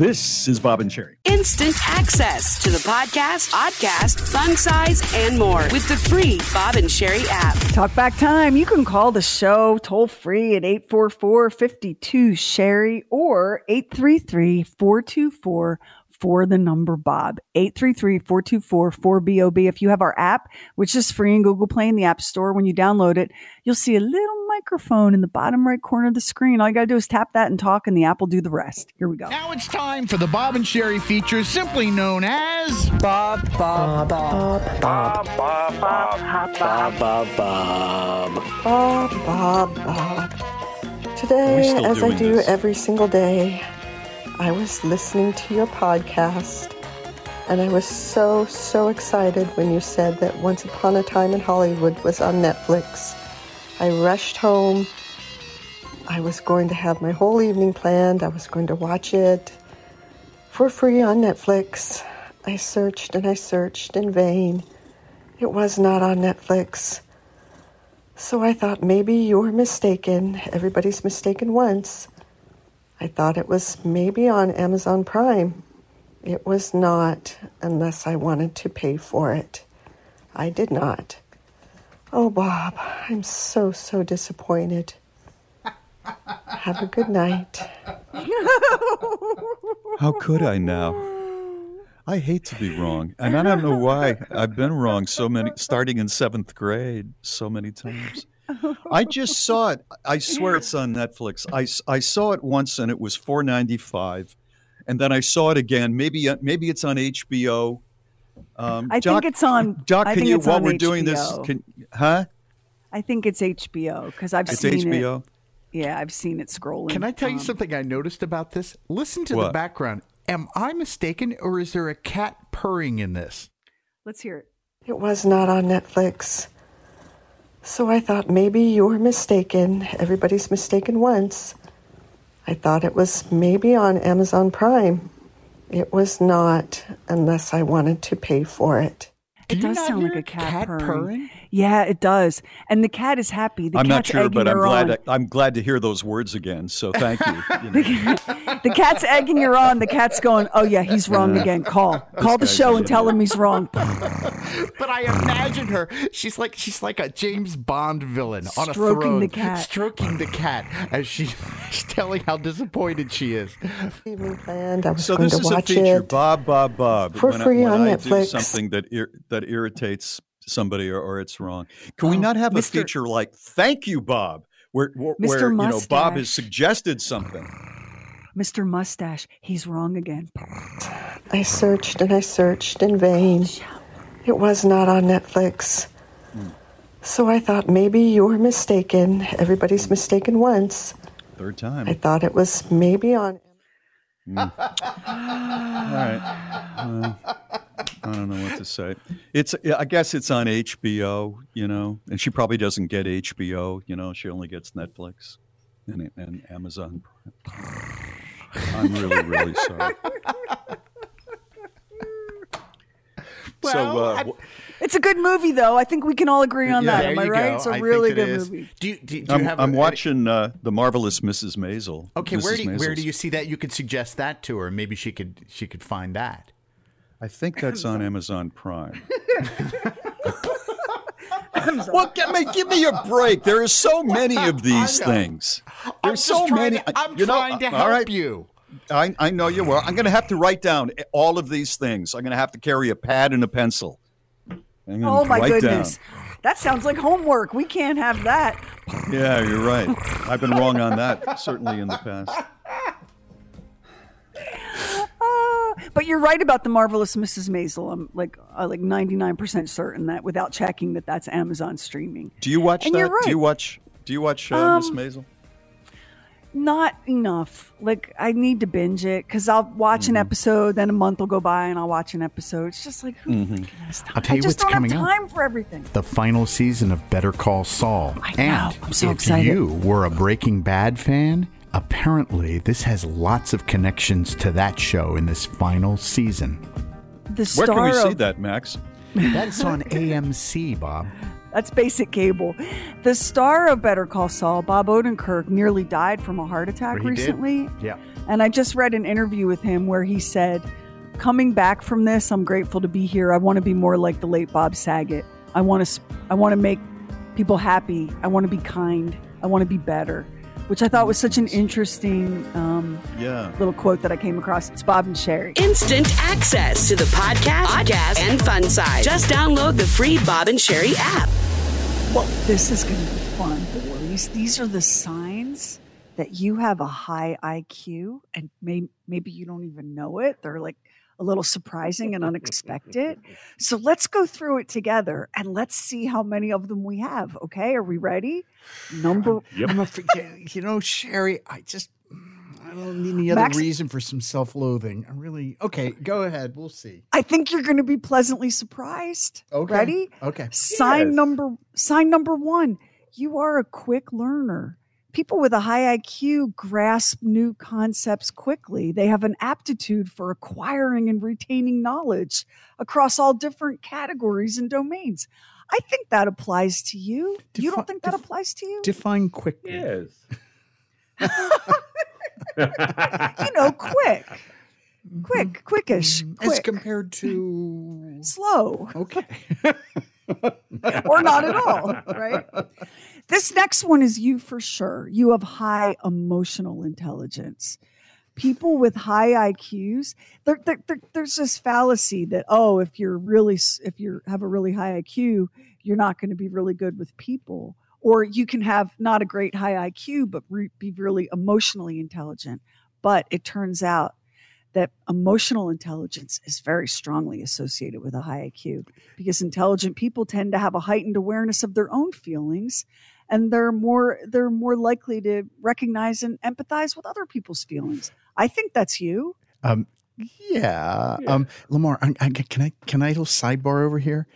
This is Bob and Sheri. Instant access to the podcast, podcast, Fun Size, and more with the free Bob and Sheri app. Talk back time. You can call the show toll free at 844 52 Sheri or 833 424 for the number Bob. 833 424 4BOB. If you have our app, which is free in Google Play in the App Store, when you download it, you'll see a little microphone in the bottom right corner of the screen. All you got to do is tap that and talk, and the app will do the rest. Here we go. Now it's time for the Bob and Sheri feature, simply known as Bob, Bob, Bob, Bob, Bob, Bob, Bob, Bob, Bob. Bob, Bob, Bob. Are Today, as I do every single day, I was listening to your podcast and I was so, so excited when you said that Once Upon a Time in Hollywood was on Netflix. I rushed home. I was going to have my whole evening planned. I was going to watch it for free on Netflix. I searched and I searched in vain. It was not on Netflix. So I thought maybe you're mistaken. Everybody's mistaken once. I thought it was maybe on Amazon Prime. It was not, unless I wanted to pay for it. I did not. Oh, Bob, I'm so, so disappointed. Have a good night. How could I now? I hate to be wrong, and I don't know why. I've been wrong so many, starting in seventh grade, so many times. I just saw it. I swear it's on Netflix. I, I saw it once, and it was four ninety five, and then I saw it again. Maybe uh, maybe it's on HBO. Um, I Doc- think it's on. Doc, I can think you it's while on we're doing this? HBO. Can huh? I think it's HBO because I've It's seen it. Yeah, I've seen it scrolling. Can I tell you Um, something I noticed about this? Listen to the background. Am I mistaken, or is there a cat purring in this? Let's hear it. It was not on Netflix. So I thought maybe you were mistaken. Everybody's mistaken once. I thought it was maybe on Amazon Prime. It was not, unless I wanted to pay for it. Do it you does not sound like a cat, cat purring. purring? Yeah, it does. And the cat is happy. The I'm not sure, but I'm glad. on. To, I'm glad to hear those words again. So thank you. You know. the cat's egging her on. The cat's going, "Oh yeah, he's wrong Yeah. again. Call, call the show and tell him he's wrong." But I imagine her. She's like she's like a James Bond villain on a Stroking throne, the cat. stroking the cat as she, she's telling how disappointed she is. Evening planned. I was So going this to is a watch feature, it. Bob, Bob, Bob. For when free I, when on I do Netflix. something that ir- that irritates somebody or, or it's wrong. Can we Oh, not have a feature like "Thank you, Bob," where where, Mr. where you know Bob has suggested something? Mr. Mustache, he's wrong again. I searched and I searched in vain. It was not on Netflix. So I thought maybe you were mistaken. Everybody's mistaken once. Third time. I thought it was maybe on. All right. Uh, I don't know what to say. It's. I guess it's on HBO. You know, and she probably doesn't get HBO. You know, she only gets Netflix and, and Amazon. I'm really, really sorry. so, uh, wh- It's a good movie, though. I think we can all agree on Yeah. that. Am I right? go. It's a I really good is. movie. Do you, do, do I'm, you have? I'm a- watching uh, the marvelous Mrs. Maisel. Okay, Mrs. where do you, where do you see that? You could suggest that to her. Maybe she could she could find that. I think that's on Amazon Prime. well, give me give me a break. There are so many of these things. There's so many. to- I'm you know, trying to help right. you. I, I know you will. I'm going to have to write down all of these things. I'm going to have to carry a pad and a pencil. Oh my goodness, that sounds like homework. We can't have that. Yeah, you're right. I've been wrong on that certainly in the past. But you're right about the marvelous Mrs. Maisel. I'm like uh, like 99% certain that without checking that that's Amazon streaming. Do you watch And that? right. Do you watch? Do you watch uh, Miss Um, Maisel? Not enough. Like I need to binge it because I'll watch Mm-hmm. an episode, then a month will go by, and I'll watch an episode. It's just like who Mm-hmm. freaking has time? I'll tell I you just what's don't coming have up. time for everything. The final season of Better Call Saul. I know. And I'm so if excited. you were a Breaking Bad fan, apparently this has lots of connections to that show in this final season. The Where can we see that, Max? That's on AMC, Bob. That's basic cable. The star of Better Call Saul, Bob Odenkirk, nearly died from a heart attack He did. recently. Yeah. And I just read an interview with him where he said, "Coming back from this, I'm grateful to be here. I want to be more like the late Bob Saget. I want to I want to make people happy. I want to be kind. I want to be better." Which I thought was such an interesting um, Yeah. little quote that I came across. It's Bob and Sheri. Instant access to the podcast, podcast, and Fun Size. Just download the free Bob and Sheri app. Well, this is going to be fun, boys. These are the signs that you have a high IQ, and may, maybe you don't even know it. They're like a little surprising and unexpected. So let's go through it together and let's see how many of them we have. Okay, are we ready? Number um, I'm a, you know, Sheri, I just I don't need any other Max- reason for some self-loathing. I really okay. Go ahead. We'll see. I think you're going to be pleasantly surprised. Okay. Ready? Okay. Sign Yes. number sign number 1. You are a quick learner. People with a high IQ grasp new concepts quickly. They have an aptitude for acquiring and retaining knowledge across all different categories and domains. I think that applies to you. you don't think that applies to you? Define quickly. Yes. you know, quick. Mm-hmm. Quick, quickish. Mm-hmm. As Quick. compared to slow. Okay. or not at all, right? This next one is you for sure. You have high emotional intelligence. People with high IQs, there, there, there- there's this fallacy that oh, if you're really if you have a really high IQ, you're not going to be really good with people, or you can have not a great high IQ but re- be really emotionally intelligent. But it turns out that emotional intelligence is very strongly associated with a high IQ because intelligent people tend to have a heightened awareness of their own feelings and they're more they're more likely to recognize and empathize with other people's feelings. I think that's you. Um, yeah. Um, Lamar, I, I, can I can I a little sidebar over here?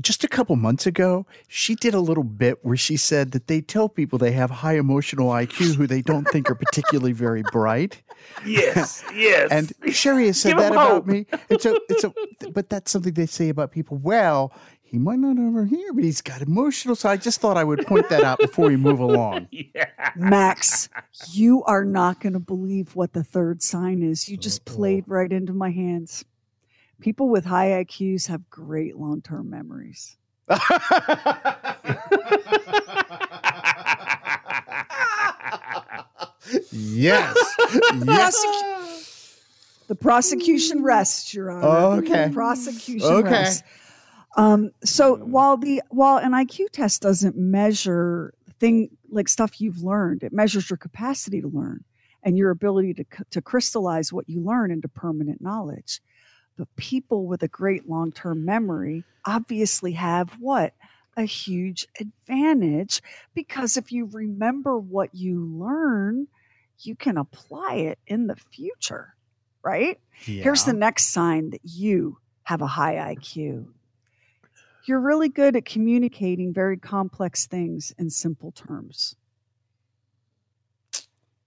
just a couple months ago, she did a little bit where she said that they tell people they have high emotional IQ who they don't think are particularly very bright. Yes, yes. And Sheri has said Give 'em that about me. It's a, it's a, but that's something they say about people. Well, he might not overhear, but he's got emotional. So I just thought I would point that out before we move along. Max, you are not going to believe what the third sign is. You just played right into my hands. People with high IQs have great long term memories. Yes. Prosecu- the prosecution rests, Your Honor. Oh, okay. The prosecution Okay. rests. Um, so while the while an IQ test doesn't measure thing like stuff you've learned, it measures your capacity to learn and your ability to to crystallize what you learn into permanent knowledge. But people with a great long term memory obviously have what a huge advantage because if you remember what you learn, you can apply it in the future, right? Here's the next sign that you have a high IQ. You're really good at communicating very complex things in simple terms.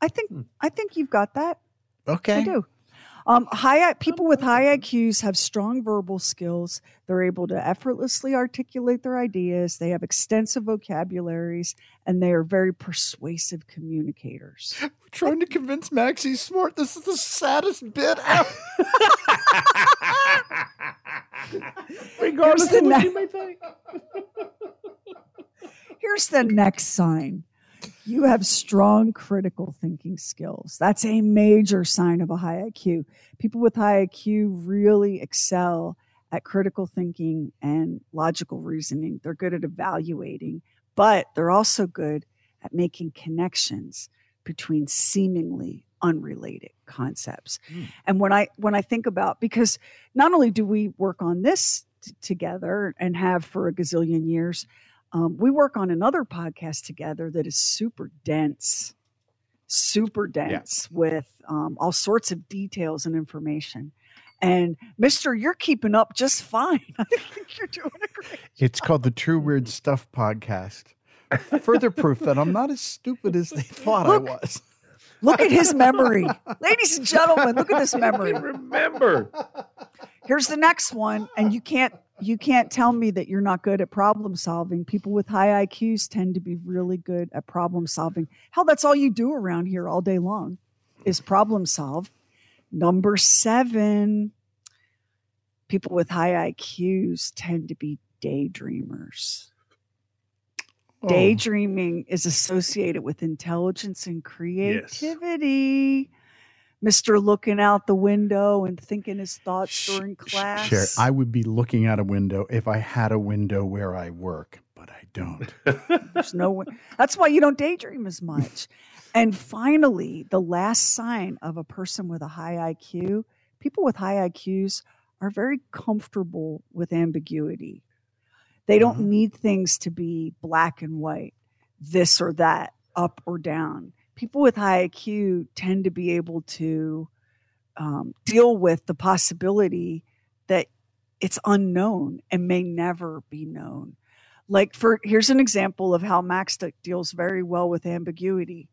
I think hmm. I think you've got that. Okay. I do. Um, high people with high IQs have strong verbal skills. They're able to effortlessly articulate their ideas. They have extensive vocabularies, and they are very persuasive communicators. We're trying to convince Max he's smart. This is the saddest bit ever. Regardless of what you may think. Here's the next sign. You have strong critical thinking skills. That's a major sign of a high IQ. People with high IQ really excel at critical thinking and logical reasoning. They're good at evaluating, but they're also good at making connections between seemingly unrelated concepts. Hmm. And when I when I think about because not only do we work on this t- together and have for a gazillion years, um, we work on another podcast together that is super dense, super dense with um, all sorts of details and information. And Mister, you're keeping up just fine. I think you're doing a great. It's called the True Weird Stuff Podcast. Further proof that I'm not as stupid as they thought I was. Look at his memory, ladies and gentlemen. Look at this memory. Remember. Here's the next one, and you can't you can't tell me that you're not good at problem solving. People with high IQs tend to be really good at problem solving. Hell, that's all you do around here all day long is problem solve. Number seven, people with high IQs tend to be daydreamers. Oh. Daydreaming is associated with intelligence and creativity. Mr. looking out the window and thinking his thoughts during class. Sure, I would be looking out a window if I had a window where I work, but I don't. There's no way. That's why you don't daydream as much. And finally, the last sign of a person with a high IQ, people with high IQs are very comfortable with ambiguity. They don't uh-huh. need things to be black and white, this or that, up or down. People with high IQ tend to be able to um, deal with the possibility that it's unknown and may never be known. Like for here's an example of how Max de- deals very well with ambiguity.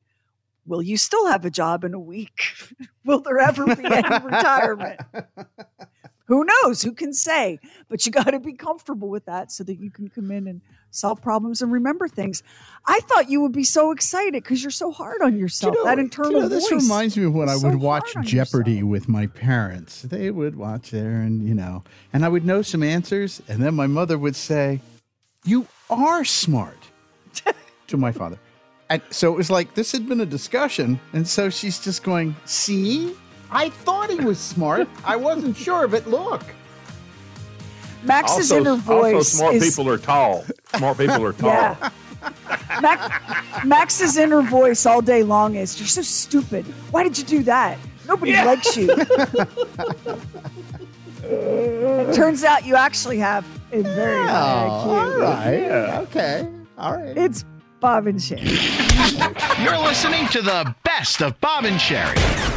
Will you still have a job in a week? Will there ever be any retirement? Who knows? Who can say? But you got to be comfortable with that so that you can come in and solve problems and remember things. I thought you would be so excited because you're so hard on yourself. that internal You know, this voice. reminds me of when I So would watch hard on Jeopardy with my parents. They would watch there, and you know, and I would know some answers, and then my mother would say, "You are smart," to my father. And so it was like this had been a discussion, and so she's just going, "See, I thought he was smart. I wasn't sure, but look." Max's also, inner voice also smart is people are tall. Smart people are tall. Yeah. Max, Max's inner voice all day long is, "You're so stupid. Why did you do that? Nobody likes you." it turns out you actually have a very high IQ. all right. Okay. All right. It's Bob and Sheri. You're listening to the best of Bob and Sheri.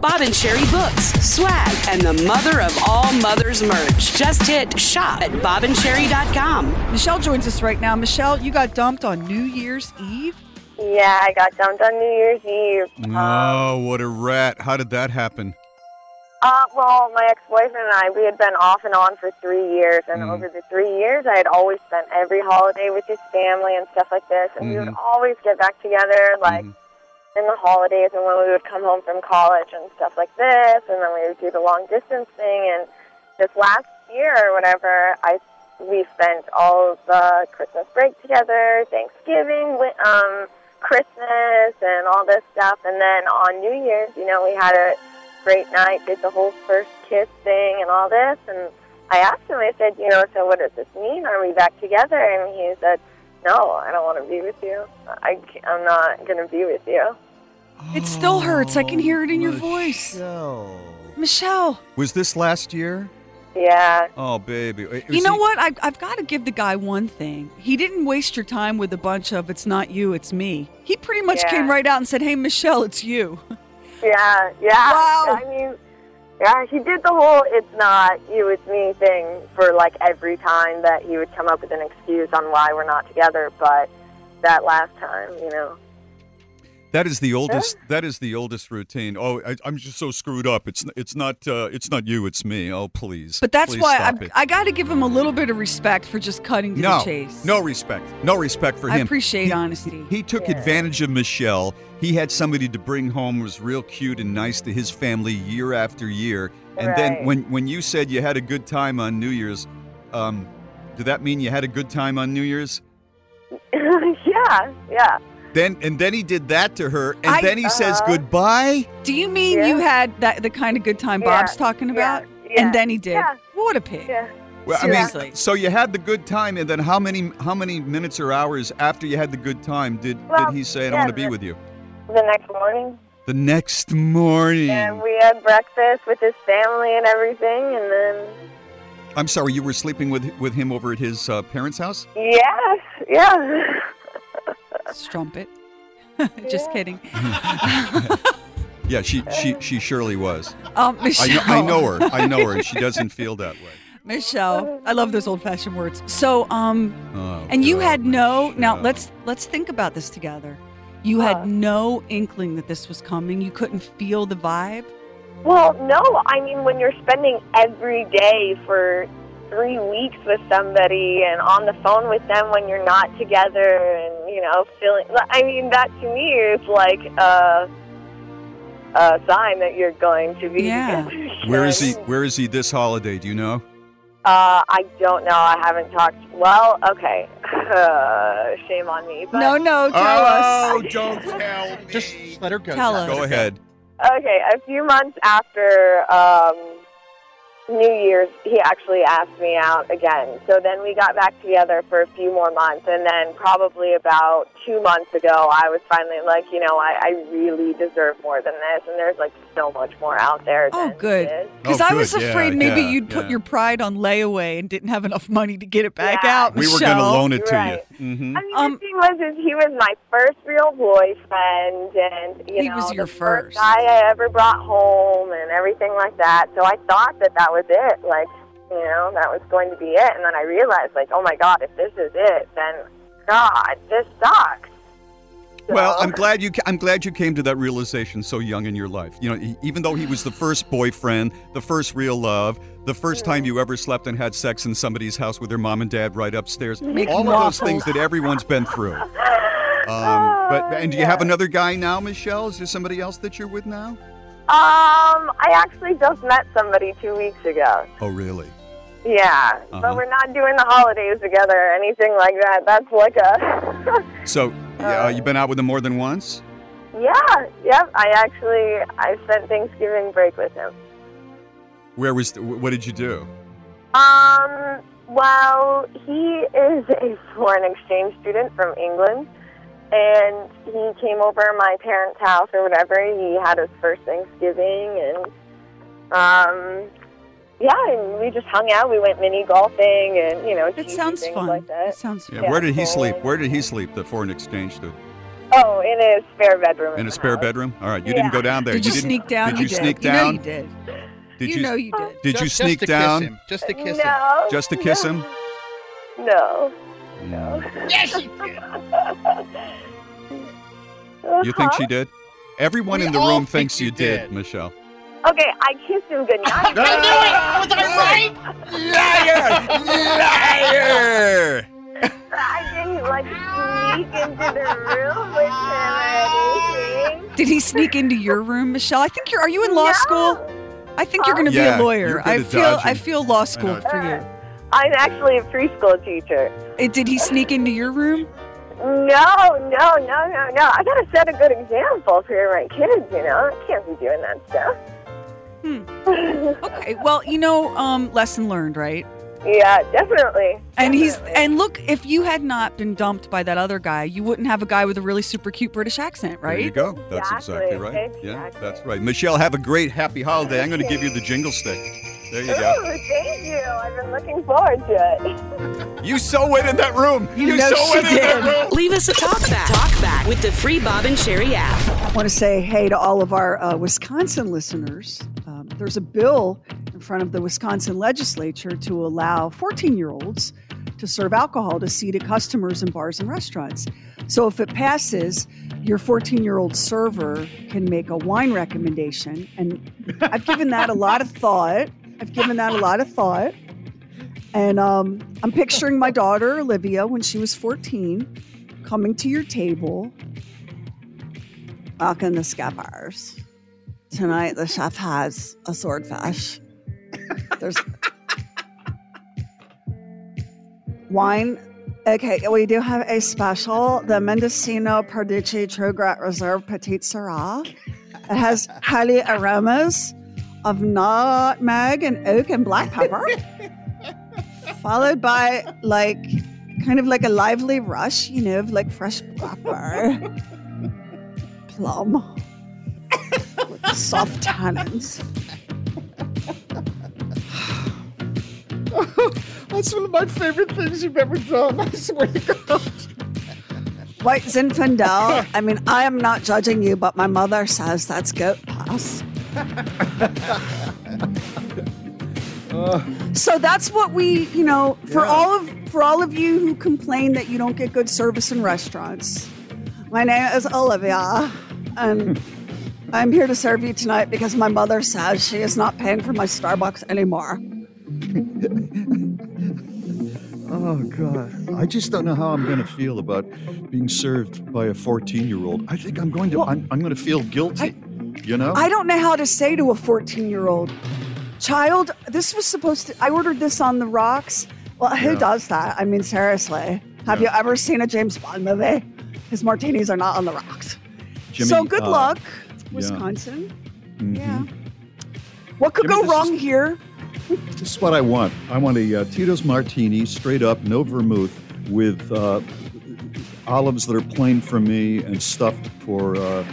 Bob and Sheri books, swag, and the mother of all mothers merch. Just hit shop at bobandsheri.com. Michelle joins us right now. Michelle, you got dumped on New Year's Eve. Yeah, I got dumped on New Year's Eve. Oh, what a rat! How did that happen? Uh, well, my ex-boyfriend and I, we had been off and on for three years, and Mm. over the three years, I had always spent every holiday with his family and stuff like this, and we would Mhm. always get back together, like in the holidays, and when we would come home from college and stuff like this, and then we would do the long distance thing. And this last year or whatever, I we spent all the Christmas break together, Thanksgiving, um, Christmas, and all this stuff, and then on New Year's, you know, we had a great night, did the whole first kiss thing and all this. And I asked him, I said, you know, so what does this mean? Are we back together? And he said, no, I don't want to be with you. I, ca- I'm not going to be with you. It still hurts. I can hear it in your oh, voice. Michelle. Was this last year? Yeah. Oh, baby. Was You know he- what? I, I've got to give the guy one thing. He didn't waste your time with a bunch of "it's not you, it's me." He pretty much Yeah. came right out and said, "Hey, Michelle, it's you." Yeah, yeah. Wow. I mean, yeah, he did the whole "it's not you, it's me" thing for like every time that he would come up with an excuse on why we're not together. But that last time, you know, That is the oldest. That is the oldest routine. Oh, I, I'm just so screwed up. It's it's not uh, it's not you. It's me. Oh, please. But that's Please why stop I, it. I got to give him a little bit of respect for just cutting to no, the chase. no respect. No respect for him. I appreciate He- honesty. He took advantage of Michelle. He had somebody to bring home was real cute and nice to his family year after year. And then when when you said you had a good time on New Year's, um, did that mean you had a good time on New Year's? yeah, yeah. Then and then he did that to her, and I- then he says Uh-huh. goodbye. Do you mean you had that the kind of good time Yeah, Bob's talking about? yeah, And then he did. yeah. What a pig. Yeah. Well, I Seriously. mean, so you had the good time, and then how many how many minutes or hours after you had the good time did Well, did he say, "I want to be with you"? The next morning, The next morning. and we had breakfast with his family and everything, and then I'm sorry, you were sleeping with with him over at his uh, parents' house. yes, yeah. Strumpet. just kidding. Yeah, she she she surely was. Um, I Michelle. know, I know her. I know her, and she doesn't feel that way. Michelle, I love those old-fashioned words. So, um, Oh, and you God, had no. Now let's let's think about this together. You had no inkling that this was coming. You couldn't feel the vibe. Well, no, I mean when you're spending every day for three weeks with somebody and on the phone with them when you're not together, and you know, feeling. I mean, that to me is like a a sign that you're going to be Yeah. together. Where is he? Where is he this holiday? Do you know? Uh, I don't know. I haven't talked. Well, okay. Uh, shame on me. But No, no, tell oh, us. don't tell me. Just let her go. Tell us. Go ahead. Okay, a few months after um, New Year's, he actually asked me out again. So then we got back together for a few more months, and then probably about two months ago, I was finally like, you know, I, I really deserve more than this, and there's like so much more out there. Oh, than good. Because Oh, I was good. Yeah, afraid maybe yeah, you'd put yeah. your pride on layaway and didn't have enough money to get it back Yeah. out. We were going to loan it to Right. you. hmm I mean, Um, the thing was, is he was my first real boyfriend, and you He know, was your the first. guy I ever brought home, and everything like that. So I thought that that was it, like you know, that was going to be it. And then I realized, like, oh my god, if this is it, then God, this sucks. Well, I'm glad you. I'm glad you came to that realization so young in your life. You know, even though he was the first boyfriend, the first real love, the first time you ever slept and had sex in somebody's house with their mom and dad right upstairs, Making all of those things that everyone's been through. Um, but and do you have another guy now, Michelle? Is there somebody else that you're with now? Um, I actually just met somebody two weeks ago. Oh, really? Yeah, Uh-huh. but we're not doing the holidays together or anything like that. That's like a. So, yeah, uh, you've been out with him more than once? yeah, yep. I actually I spent Thanksgiving break with him. Where was? What did you do? Um, well, he is a foreign exchange student from England, and he came over to my parents' house or whatever. He had his first Thanksgiving, and um, yeah, and we just hung out. We went mini golfing, and you know, It sounds fun. like that. It sounds Yeah. fun. Where did he sleep? Where did he sleep? The foreign exchange student. Oh, in a spare bedroom. In a spare house. bedroom? All right, you Yeah. didn't go down there. Did you, didn't, sneak down? Did you, did. sneak You down? know you did. Did you, you know you did. Did you Just- sneak just to down? Kiss him. Just to kiss him. No. Just to kiss him? No. Yes, she You think she did? Everyone We in the room think thinks you you did, did. Michelle. Okay, I kissed him goodnight. I knew it! Was I right? Liar! Liar! I didn't like sneak into the room with him or anything. Did he sneak into your room, Michelle? I think you're. Are you in law No. school? I think you're going to Yeah, be a lawyer. I feel. dodging. I feel law school know. for you. I'm actually a preschool teacher. Uh, Did he sneak into your room? No, no, no, no, no. I gotta set a good example for my kids, you know? I can't be doing that stuff. Hmm. okay. Well, you know, um, lesson learned, right? yeah, definitely. And he's and look, if you had not been dumped by that other guy, you wouldn't have a guy with a really super cute British accent, right? There you go. That's exactly, Exactly, right. Yeah, that's right. Michelle, have a great happy holiday. I'm going to give you the jingle stick. There you go. Thank you. I've been looking forward to it. You so went in that room. You, know so she went in that room. Leave us a talk back. Talk back with the free Bob and Sheri app. I want to say hey to all of our uh, Wisconsin listeners. Um, there's a bill in front of the Wisconsin legislature to allow 14 year olds to serve alcohol to seated customers in bars and restaurants. So if it passes, your 14 year old server can make a wine recommendation. And I've given that a lot of thought. I've given that a lot of thought. And um, I'm picturing my daughter, Olivia, when she was 14, coming to your table Welcome to Skeppers. Tonight, the chef has a swordfish. There's wine. Okay, we do have a special, the Mendocino Parducci True Grit Reserve Petite Sirah. It has highly aromas of nutmeg and oak and black pepper, followed by like kind of like a lively rush, you know, of like fresh pepper plum with soft tannins. That's one of my favorite things you've ever done. I swear to God. White Zinfandel. I mean, I am not judging you, but my mother says that's goat pass. So that's what we, you know, for Yeah. all of for all of you who complain that you don't get good service in restaurants. My name is Olivia, and I'm here to serve you tonight because my mother says she is not paying for my Starbucks anymore. Oh God! I just don't know how I'm going to feel about being served by a 14 year old. I think I'm going to. I'm, I'm going to feel guilty. You know. I don't know how to say to a 14 year old child, this was supposed to, I ordered this on the rocks. Well, who Yeah. does that? I mean, seriously. Have Yeah. you ever seen a James Bond movie? His martinis are not on the rocks. Jimmy, so good uh, luck. Wisconsin. Mhm. Yeah. What could Jimmy, go wrong is- here? This is what I want. I want a uh, Tito's Martini, straight up, no vermouth, with uh, olives that are plain for me and stuffed for uh,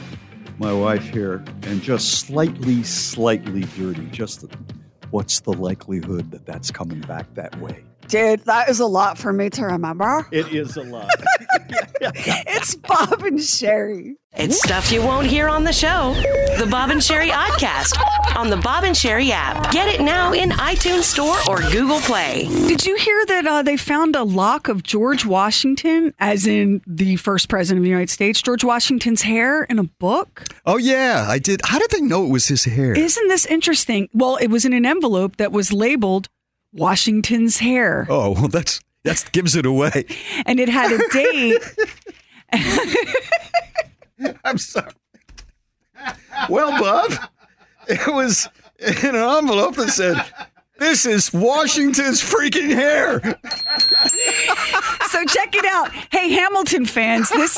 my wife here, and just slightly, slightly dirty. Just what's the likelihood that that's coming back that way? Dude, that is a lot for me to remember. It is a lot. it's Bob and Sheri. It's stuff you won't hear on the show. The Bob and Sheri Oddcast on the Bob and Sheri app. Get it now in iTunes Store or Google Play. Did you hear that uh, they found a lock of George Washington, as in the first president of the United States, George Washington's hair in a book? Oh yeah, I did. How did they know it was his hair? Isn't this interesting? Well, it was in an envelope that was labeled Washington's hair, oh, well, that's that gives it away. and it had a date. I'm sorry. Well, Bob, it was in an envelope that said, "This is Washington's freaking hair." so check it out. Hey, Hamilton fans, this.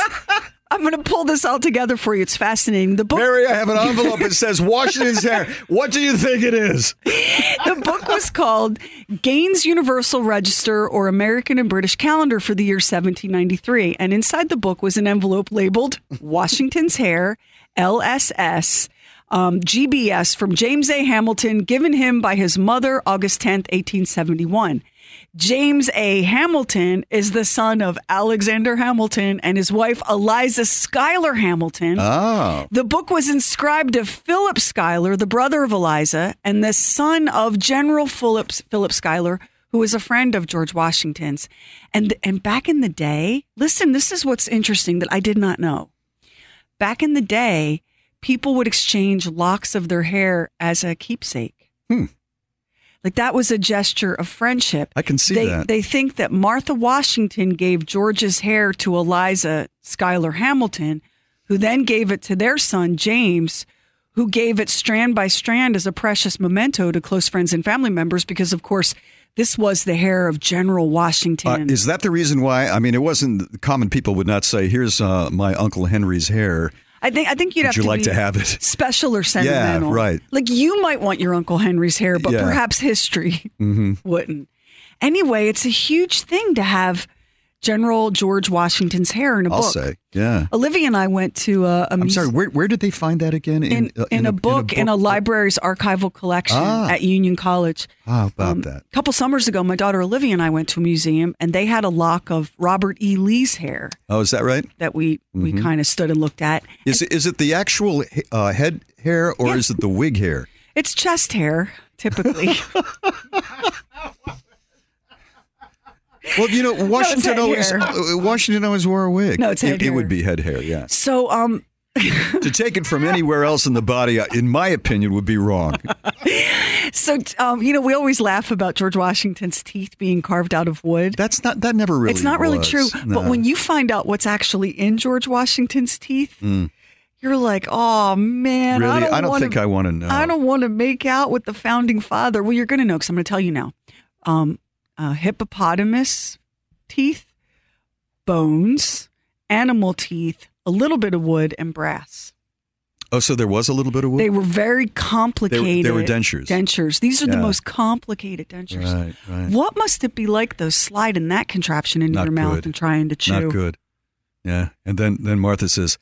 I'm going to pull this all together for you. It's fascinating. The book Mary, I have an envelope It says Washington's hair. What do you think it is? the book was called Gaines Universal Register or American and British Calendar for the year 1793. And inside the book was an envelope labeled Washington's Hair, LSS, um, GBS from James A. Hamilton, given him by his mother August 10th, 1871. James A. Hamilton is the son of Alexander Hamilton and his wife Eliza Schuyler Hamilton. Oh. The book was inscribed to Philip Schuyler, the brother of Eliza, and the son of General Philip, Philip Schuyler, who was a friend of George Washington's. And, and back in the day, listen, this is what's interesting that I did not know. Back in the day, people would exchange locks of their hair as a keepsake. Hmm. Like that was a gesture of friendship. I can see they, that. They think that Martha Washington gave George's hair to Eliza Schuyler Hamilton, who then gave it to their son James, who gave it strand by strand as a precious memento to close friends and family members because, of course, this was the hair of General Uh, Washington. is that the reason why? I mean, it wasn't common people would not say, "Here's uh, my Uncle Henry's hair." I think I think you'd Would have you to like be to have it? special or sentimental. Yeah, right. Like you might want your Uncle Henry's hair, but Yeah. perhaps history Mm-hmm. wouldn't. Anyway, it's a huge thing to have General George Washington's hair in a I'll book. say, yeah. Olivia and I went to a, a I'm muse- sorry. Where where did they find that again? in, uh, in, a book in a book? library's archival collection Ah. at Union College. How about Um, that? A couple summers ago, my daughter Olivia and I went to a museum, and they had a lock of Robert E. Lee's hair Oh, is that right? that we we Mhm. kind of stood and looked at. Is it is it the actual uh, head hair or is it the wig hair? It's chest hair, typically. Well, you know, Washington head always hair. uh, Washington always wore a wig. No, it's head it, it would be head hair. Yeah. so, um, to take it from anywhere else in the body, uh, in my opinion, would be wrong. so um, you know, we always laugh about George Washington's teeth being carved out of wood. That's not. That never really. It's not really was. true. But when you find out what's actually in George Washington's teeth, Mm. you're like, oh man, Really? I don't, I don't wanna, think I wanna know. I don't want to make out with the founding father. Well, you're going to know because I'm going to tell you now. Um, uh, hippopotamus teeth, bones, animal teeth, a little bit of wood, and brass. Oh, so there was a little bit of wood. They were very complicated. they were dentures. Dentures. These are the most complicated dentures. Right, right. What must it be like, though, sliding that contraption into Not your mouth good. and trying to chew? Not good. Yeah. And then then Martha says,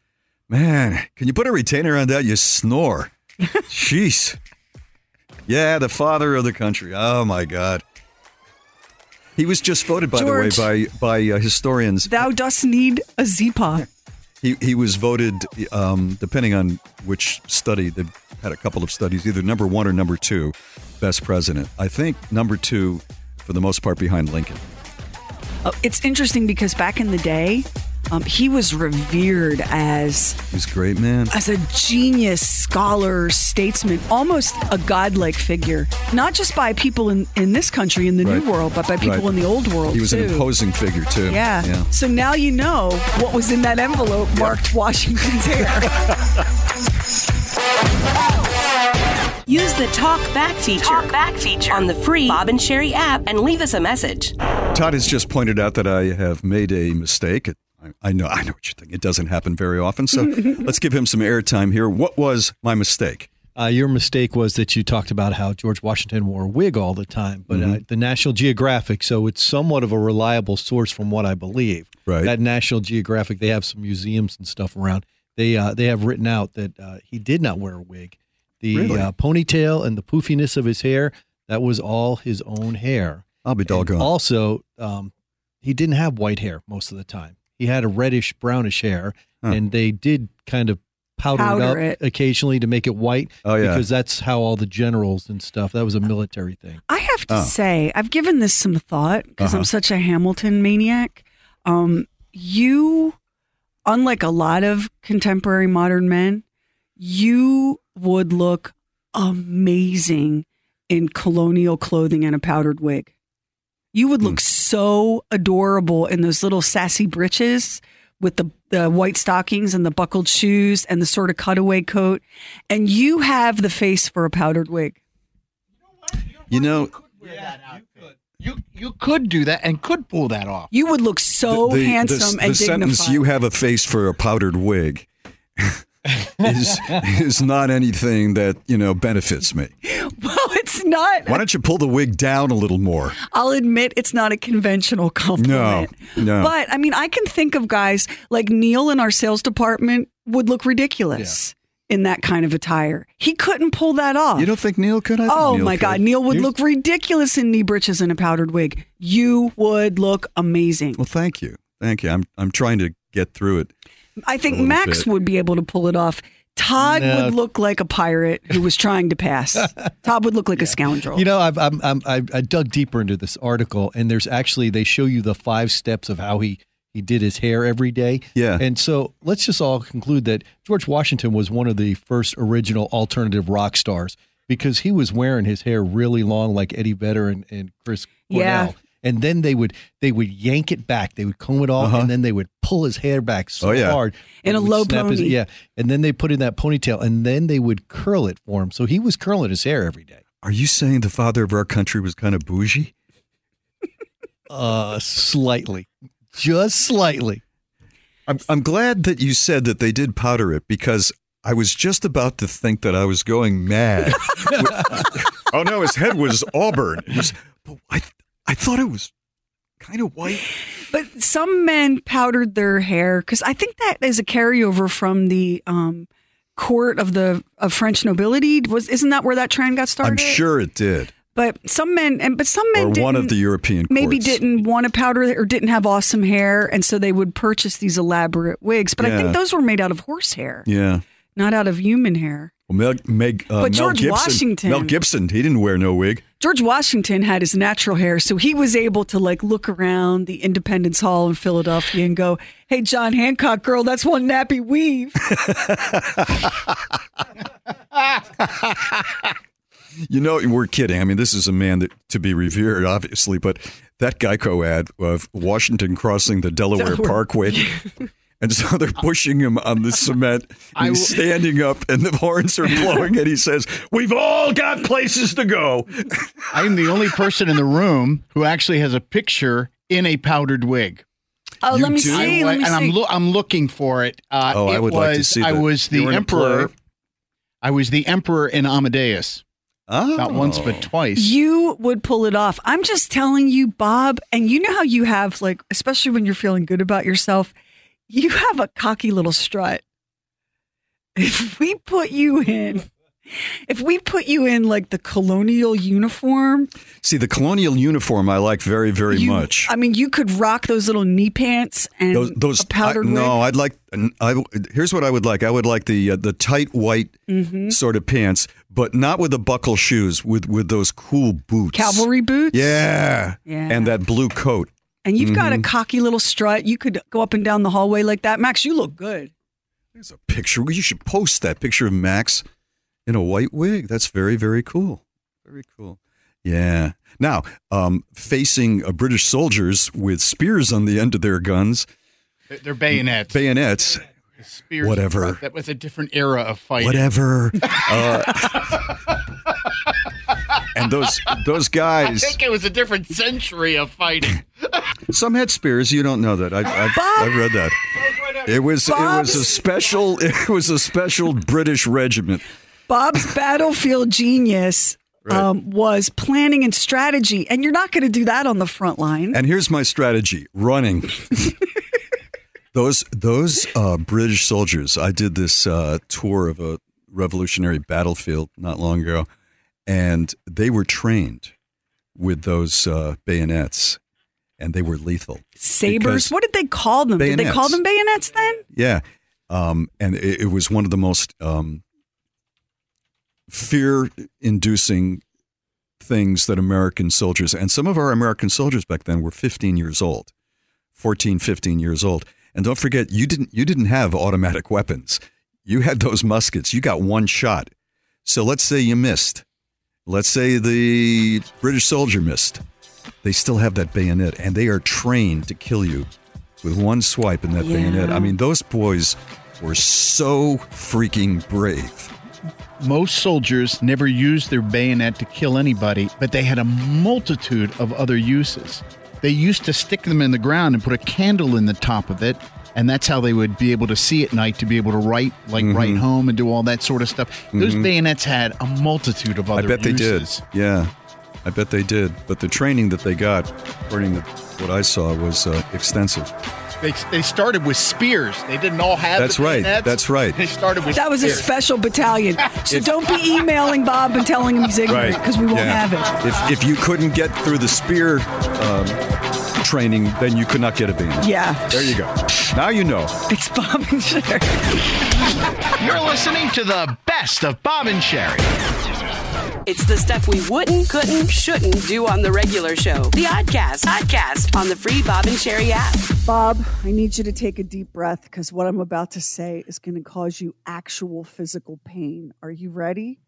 "Man, can you put a retainer on that? You snore." Jeez. Yeah, the father of the country. Oh my God. He was just voted, by George. the way, by by uh, historians. Thou dost need a Z-Pod. He he was voted, um, depending on which study. They've had a couple of studies, either number one or number two, best president. I think number two, for the most part, behind Lincoln. Uh, it's interesting because back in the day, um, he was revered as He's a great man. as a genius scholar, statesman, almost a godlike figure. Not just by people in, in this country in the Right. new world, but by people Right. in the old world He was too. an imposing figure too. Yeah. Yeah. So now you know what was in that envelope marked Washington's hair. Use the Talk Back feature. Talk Back feature on the free Bob and Sheri app and leave us a message. Todd has just pointed out that I have made a mistake. I, I know, I know what you think. It doesn't happen very often. So let's give him some airtime here. What was my mistake? Uh, your mistake was that you talked about how George Washington wore a wig all the time, but uh, Mhm. the National Geographic, so it's somewhat of a reliable source from what I believe. Right. That National Geographic, they have some museums and stuff around. They uh, they have written out that uh, he did not wear a wig. The Really? uh, ponytail and the poofiness of his hair, that was all his own hair. I'll be doggone. Also, um, he didn't have white hair most of the time. He had a reddish brownish hair, Huh. and they did kind of powder, Powder it up it. occasionally to make it white. Oh, yeah. because that's how all the generals and stuff. That was a military thing. I have to Oh. say, I've given this some thought because Uh-huh. I'm such a Hamilton maniac. Um, you, unlike a lot of contemporary modern men, you would look amazing in colonial clothing and a powdered wig. You would look so adorable in those little sassy breeches with the, the white stockings and the buckled shoes and the sort of cutaway coat. And you have the face for a powdered wig. You know, You you could do that and could pull that off. You would look so the, handsome the, and the sentence dignified. "you have a face for a powdered wig" is is not anything that you know benefits me. it's not. Why don't you pull the wig down a little more? I'll admit it's not a conventional compliment. No, no. But I mean, I can think of guys like Neil in our sales department would look ridiculous in that kind of attire. He couldn't pull that off. You don't think Neil could? I think oh Neil my could. God, Neil would Here's- look ridiculous in knee breeches and a powdered wig. You would look amazing. Well, thank you, thank you. I'm I'm trying to get through it. I think Max bit. would be able to pull it off. Todd No. would look like a pirate who was trying to pass. Todd would look like a scoundrel. You know, I've, I'm, I'm, I, I dug deeper into this article, and there's actually they show you the five steps of how he he did his hair every day. Yeah. And so let's just all conclude that George Washington was one of the first original alternative rock stars because he was wearing his hair really long, like Eddie Vedder and, and Chris Cornell. Yeah. And then they would they would yank it back. They would comb it off, and then they would pull his hair back so Uh-huh. Oh, yeah. hard In a low snap his- pony. yeah, and then they put in that ponytail, and then they would curl it for him. So he was curling his hair every day. Are you saying the father of our country was kind of bougie? Uh, slightly, just slightly. I'm I'm glad that you said that they did powder it because I was just about to think that I was going mad. oh no, his head was auburn. Was, but I I thought it was kind of white. But some men powdered their hair because I think that is a carryover from the um, court of the of French nobility. Was isn't that where that trend got started? I'm sure it did. But some men and but some men Or didn't, one of the European maybe courts. didn't want to powder or didn't have awesome hair, and so they would purchase these elaborate wigs. But I think those were made out of horse hair, Yeah. not out of human hair. Well, Meg, Meg, uh, But Mel George Gibson, Washington- Mel Gibson, he didn't wear no wig. George Washington had his natural hair, so he was able to like look around the Independence Hall in Philadelphia and go, "Hey, John Hancock, girl, that's one nappy weave." You know, we're kidding. I mean, this is a man that to be revered, obviously, but that Geico ad of Washington crossing the Delaware, Delaware. Parkway. And so they're pushing him on the cement. and He's standing up, and the horns are blowing, and he says, "We've all got places to go." I'm the only person in the room who actually has a picture in a powdered wig. Oh, let me see. Let me and see. I'm, lo- I'm looking for it. Uh, Oh, I it would was, like to see I that. was You the were in a emperor. play? I was the emperor in Amadeus. Oh. Not once, but twice. You would pull it off. I'm just telling you, Bob, and you know how you have, like, especially when you're feeling good about yourself, you have a cocky little strut. If we put you in, if we put you in like the colonial uniform, See, the colonial uniform I like very, very you- much. I mean, you could rock those little knee pants and those, those a powdered I, no, I'd like. I, here's what I would like. I would like the uh, the tight white Mhm. sort of pants, but not with the buckle shoes. With with those cool boots, Cavalry boots? Yeah, Yeah. and that blue coat. And you've got a Mhm. cocky little strut. You could go up and down the hallway like that. Max, you look good. There's a picture. You should post that picture of Max in a white wig. That's very, very cool. Very cool. Yeah. Now, um, facing uh, British soldiers with spears on the end of their guns, They're- They're bayonets. bayonets, Spears. whatever. That was a different era of fighting. whatever. Uh, and those those guys. I think it was a different century of fighting. Some had spears. You don't know that. I, I've, I've read that. It was it was a special it was a special British regiment. Bob's battlefield genius Right. um, was planning and strategy, and you're not going to do that on the front line. And here's my strategy: running. those those uh, British soldiers. I did this uh, tour of a revolutionary battlefield not long ago, and they were trained with those uh, bayonets, and they were lethal. Sabers. What did they call them? Did they call them bayonets then? Yeah, um, and it, it was one of the most um, fear-inducing things that American soldiers and some of our American soldiers back then were 15 years old, 14, 15 years old. And don't forget, you didn't you didn't have automatic weapons. You had those muskets. You got one shot. So let's say you missed. Let's say the British soldier missed. They still have that bayonet, and they are trained to kill you with one swipe in that bayonet. I mean, those boys were so freaking brave. Most soldiers never used their bayonet to kill anybody, but they had a multitude of other uses. They used to stick them in the ground and put a candle in the top of it, and that's how they would be able to see at night to be able to write, like write home and do all that sort of stuff. Those Mhm. bayonets had a multitude of other uses. I bet they did. Yeah, I bet they did. But the training that they got, according to what I saw, was uh, extensive. They, they started with spears. They didn't all have. That's the right. bayonets. That's right. They started with. That was a special battalion. So don't be emailing Bob and telling him he's ignorant because we won't Yeah. have it. If, if you couldn't get through the spear um, training, then you could not get a bayonet. Yeah. There you go. Now you know. It's Bob and Sheri. You're listening to the best of Bob and Sheri. It's the stuff we wouldn't, couldn't, shouldn't do on the regular show. The Oddcast, Oddcast on the free Bob and Sheri app. Bob, I need you to take a deep breath because what I'm about to say is going to cause you actual physical pain. Are you ready?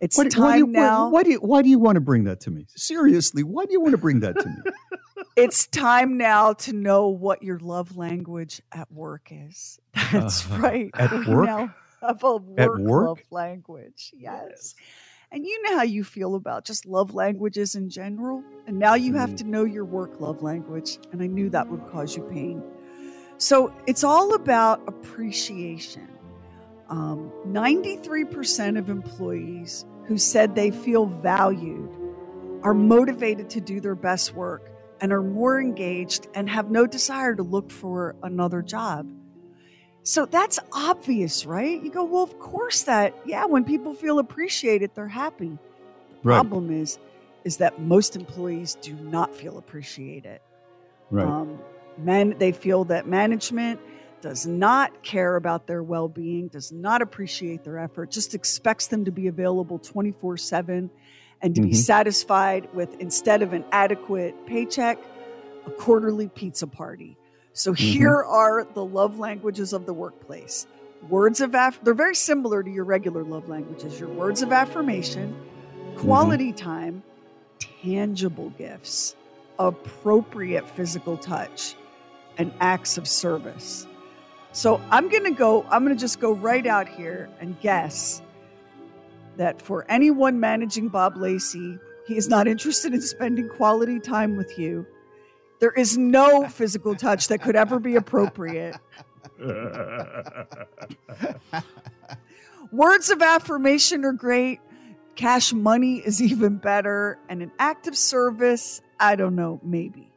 It's What- time why do you, now. Why, why do you, why do you want to bring that to me? Seriously, why do you want to bring that to me? It's time now to know what your love language at work is. That's Uh, right. at we work? now have a work, At work? love language. Yes. And you know how you feel about just love languages in general. And now you have to know your work love language. And I knew that would cause you pain. So it's all about appreciation. Um, 93% of employees who said they feel valued are motivated to do their best work and are more engaged and have no desire to look for another job. So that's obvious, right? You go, well, of course that, yeah, when people feel appreciated, they're happy. The Right. problem is, is that most employees do not feel appreciated. Right. Um, men, they feel that management does not care about their well being, does not appreciate their effort, just expects them to be available 24 7 and to be Mhm. satisfied with, instead of an adequate paycheck, a quarterly pizza party. So Mhm. here are the love languages of the workplace. Words of aff- they're very similar to your regular love languages. Your words of affirmation, quality time, tangible gifts, appropriate physical touch, and acts of service. So I'm going to go, I'm going to just go right out here and guess that for anyone managing Bob Lacey, he is not interested in spending quality time with you. There is no physical touch that could ever be appropriate. Words of affirmation are great. Cash money is even better. And an act of service, I don't know, maybe.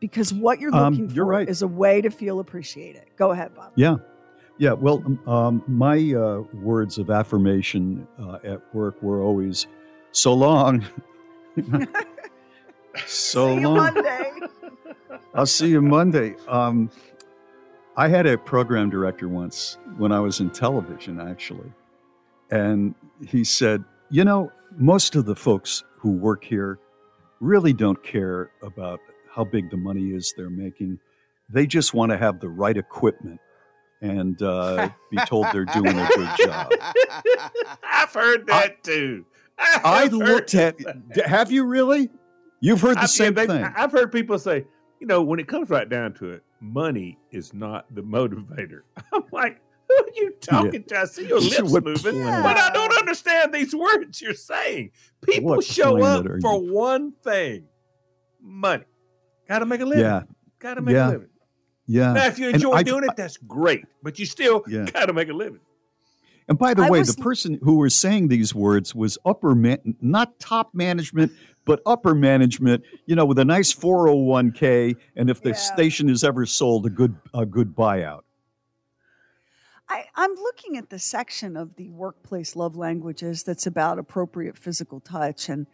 Because what you're Um, looking you're for right. is a way to feel appreciated. Go ahead, Bob. Yeah. Yeah. Well, um, um, my uh, words of affirmation uh, at work were always so long. so See you long. Monday. I'll see you Monday. Um, I had a program director once when I was in television, actually. And he said, You know, most of the folks who work here really don't care about how big the money is they're making. They just want to have the right equipment and uh, be told they're doing a good job. I've heard that too. I I've heard looked at. Have you really? You've heard the I- same yeah, they- thing. I've heard people say, you know, when it comes right down to it, money is not the motivator. I'm like, who are you talking to? I see your lips What moving, planet? but I don't understand these words you're saying. People What show up planet are for one thing money. Got to make a living. Yeah. Got to make Yeah. a living. Yeah. Now, if you And enjoy I've- doing it, that's great, but you still Yeah. got to make a living. And by the I way, was- the person who was saying these words was upper man, not top management, but upper management. You know, with a nice four hundred one k, and if the station is ever sold, a good a good buyout. I, I'm looking at the section of the workplace love languages that's about appropriate physical touch, and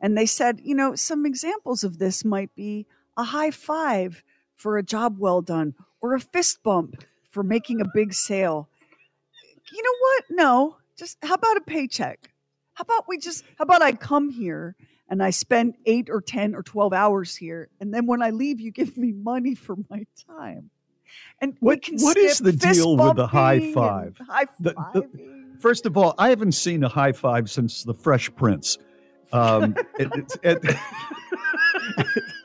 and they said, you know, some examples of this might be a high five for a job well done, or a fist bump for making a big sale. You know what? No, just how about a paycheck? How about we just? How about I come here and I spend eight or ten or twelve hours here, and then when I leave, you give me money for my time. And we What what is the deal with the high five? High five. first of all, I haven't seen a high five since the Fresh Prince. Um, it, it's- it-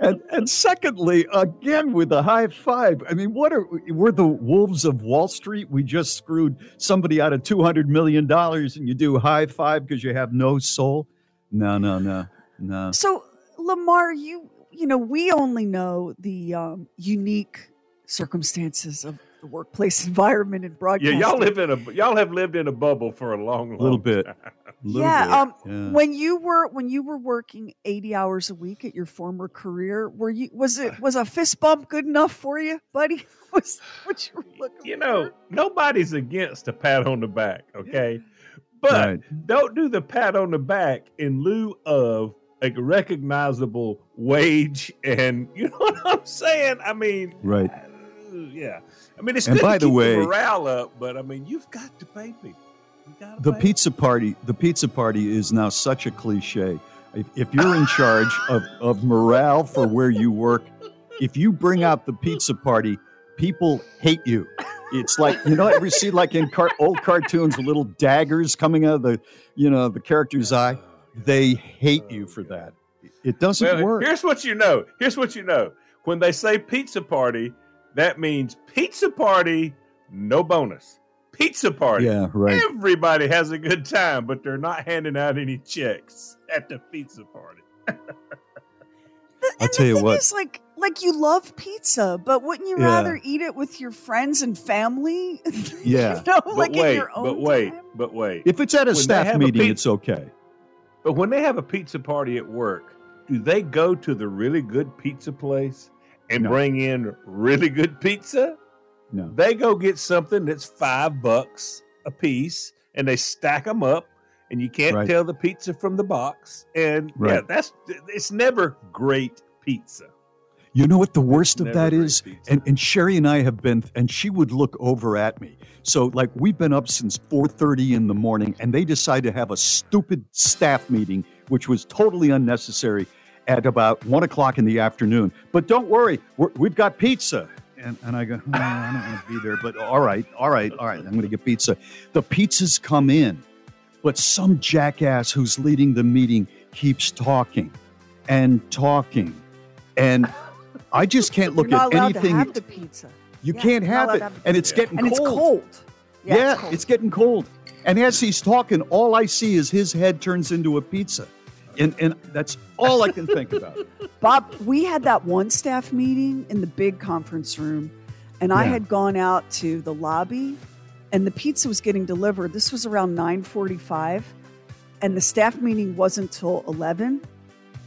and and secondly, again with the high five. I mean, what are we're the wolves of Wall Street? We just screwed somebody out of two hundred million dollars, and you do high five because you have no soul. No, no, no, no. So, Lamar, you you know, we only know the um, unique circumstances of the workplace environment and broadcast Yeah, y'all live in a y'all have lived in a bubble for a long, long little bit. Little yeah, bit, um, yeah. when you were when you were working eighty hours a week at your former career, were you was it was a fist bump good enough for you, buddy? Was what you were looking You know, nobody's against a pat on the back, okay? But Right. don't do the pat on the back in lieu of a recognizable wage and you know what I'm saying? I mean, Right. Yeah. I mean, it's And good by to the keep way- morale up, but I mean, you've got to pay people. The pay pizza party, the pizza party is now such a cliche. If, if you're in charge of, of morale for where you work, if you bring out the pizza party, people hate you. It's like you know, ever see like in car- old cartoons little daggers coming out of the, you know, the character's eye. Oh, they hate oh, you for that. It doesn't Well, work. Here's what you know. Here's what you know. When they say pizza party, that means pizza party, no bonus. Pizza party. Yeah, right. Everybody has a good time, but they're not handing out any checks at the pizza party. I'll tell you thing what. is, like like you love pizza, but wouldn't you Yeah. rather eat it with your friends and family? Yeah. you know, But like wait, in your own but wait, but wait. If it's at a When staff have a meeting, it's okay. But when they have a pizza party at work, do they go to the really good pizza place and No. bring in really good pizza? No. They go get something that's five bucks a piece and they stack them up and you can't Right. tell the pizza from the box. And yeah, that's it's never great pizza. You know what the worst of that is? is? And, and Sheri and I have been, and she would look over at me. So, like, we've been up since 4.30 in the morning, and they decide to have a stupid staff meeting, which was totally unnecessary, at about 1 o'clock in the afternoon. But don't worry, we're, we've got pizza. And, and I go, "Oh, I don't want to be there, but all right, all right, all right, I'm going to get pizza. The pizzas come in, but some jackass who's leading the meeting keeps talking and talking. And I just can't look You're not at allowed anything. to have the pizza. You Yeah, can't have it, have and it's getting and cold. it's cold. Yeah, Yeah, it's, it's getting cold. And as he's talking, all I see is his head turns into a pizza, and and that's all I can think about. Bob, we had that one staff meeting in the big conference room, and I had gone out to the lobby, and the pizza was getting delivered. This was around nine forty-five, and the staff meeting wasn't till eleven,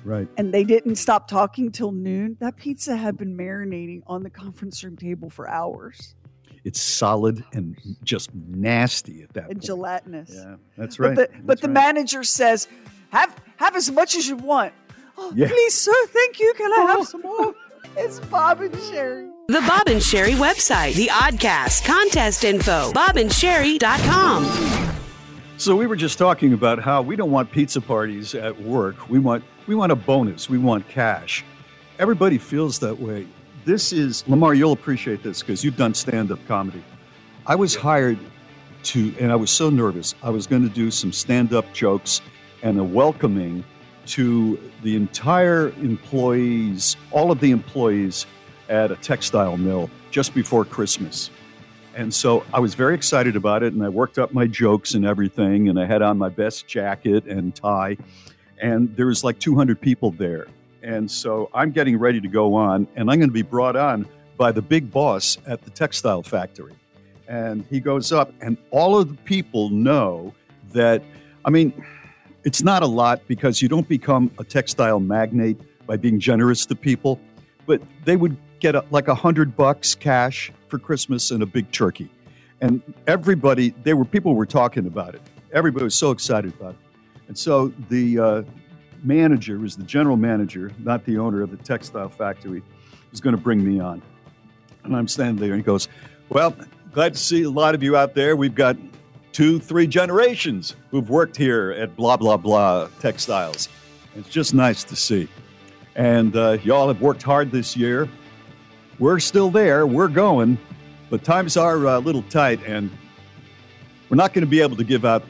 Right. and they didn't stop talking till noon. That pizza had been marinating on the conference room table for hours It's solid and just nasty at that and point. gelatinous. Yeah, that's But right. the, but the right. manager says, "Have have as much as you want." Oh, Yeah. Please, sir, thank you. Can I have oh. some more? It's Bob and Sheri. The Bob and Sheri website, the Oddcast, contest info, bobandsheri.com. So we were just talking about how we don't want pizza parties at work. We want we want a bonus. We want cash. Everybody feels that way. This is Lamar. You'll appreciate this because you've done stand-up comedy. I was hired to, and I was so nervous. I was going to do some stand-up jokes and a welcoming to the entire employees, all of the employees at a textile mill just before Christmas. And so I was very excited about it, and I worked up my jokes and everything, and I had on my best jacket and tie, and there was like 200 people there. And so I'm getting ready to go on, and I'm going to be brought on by the big boss at the textile factory. And he goes up, and all of the people know that, I mean, it's not a lot because you don't become a textile magnate by being generous to people, but they would get a, like a hundred bucks cash for Christmas and a big turkey. And everybody, they were people were talking about it. Everybody was so excited about it. And so the uh, manager was the general manager, not the owner of the textile factory, was going to bring me on. And I'm standing there, and he goes, "Well, glad to see a lot of you out there. We've got two, three generations who've worked here at blah blah blah textiles. It's just nice to see. And uh, y'all have worked hard this year. We're still there. We're going, but times are uh, a little tight, and we're not going to be able to give out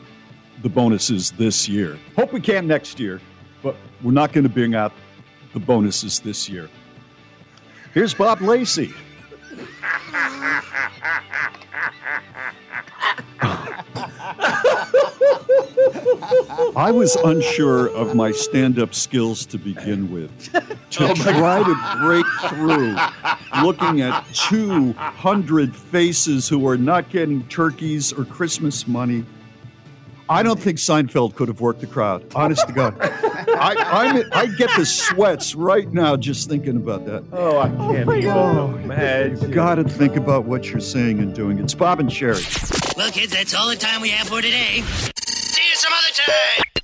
the bonuses this year. Hope we can next year, but we're not going to bring out the bonuses this year. Here's Bob Lacey. I was unsure of my stand up skills to begin with. To try to break through looking at 200 faces who are not getting turkeys or Christmas money, I don't think Seinfeld could have worked the crowd. Honest to God, I, I'm, I get the sweats right now just thinking about that. Oh, I can't Oh, even imagine. You got to think about what you're saying and doing. It's Bob and Sheri. Well, kids, that's all the time we have for today.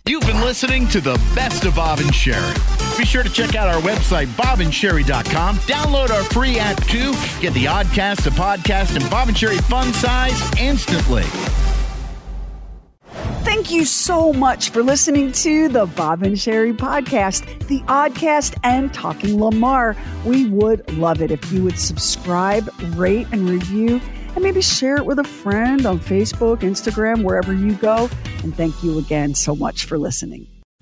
You've been listening to the best of Bob and Sheri. Be sure to check out our website, bobandsheri.com. Download our free app too. Get the Oddcast, the podcast, and Bob and Sheri fun size instantly. Thank you so much for listening to the Bob and Sheri podcast, the Oddcast, and Talking Lamar. We would love it if you would subscribe, rate, and review, and maybe share it with a friend on Facebook, Instagram, wherever you go. And thank you again so much for listening.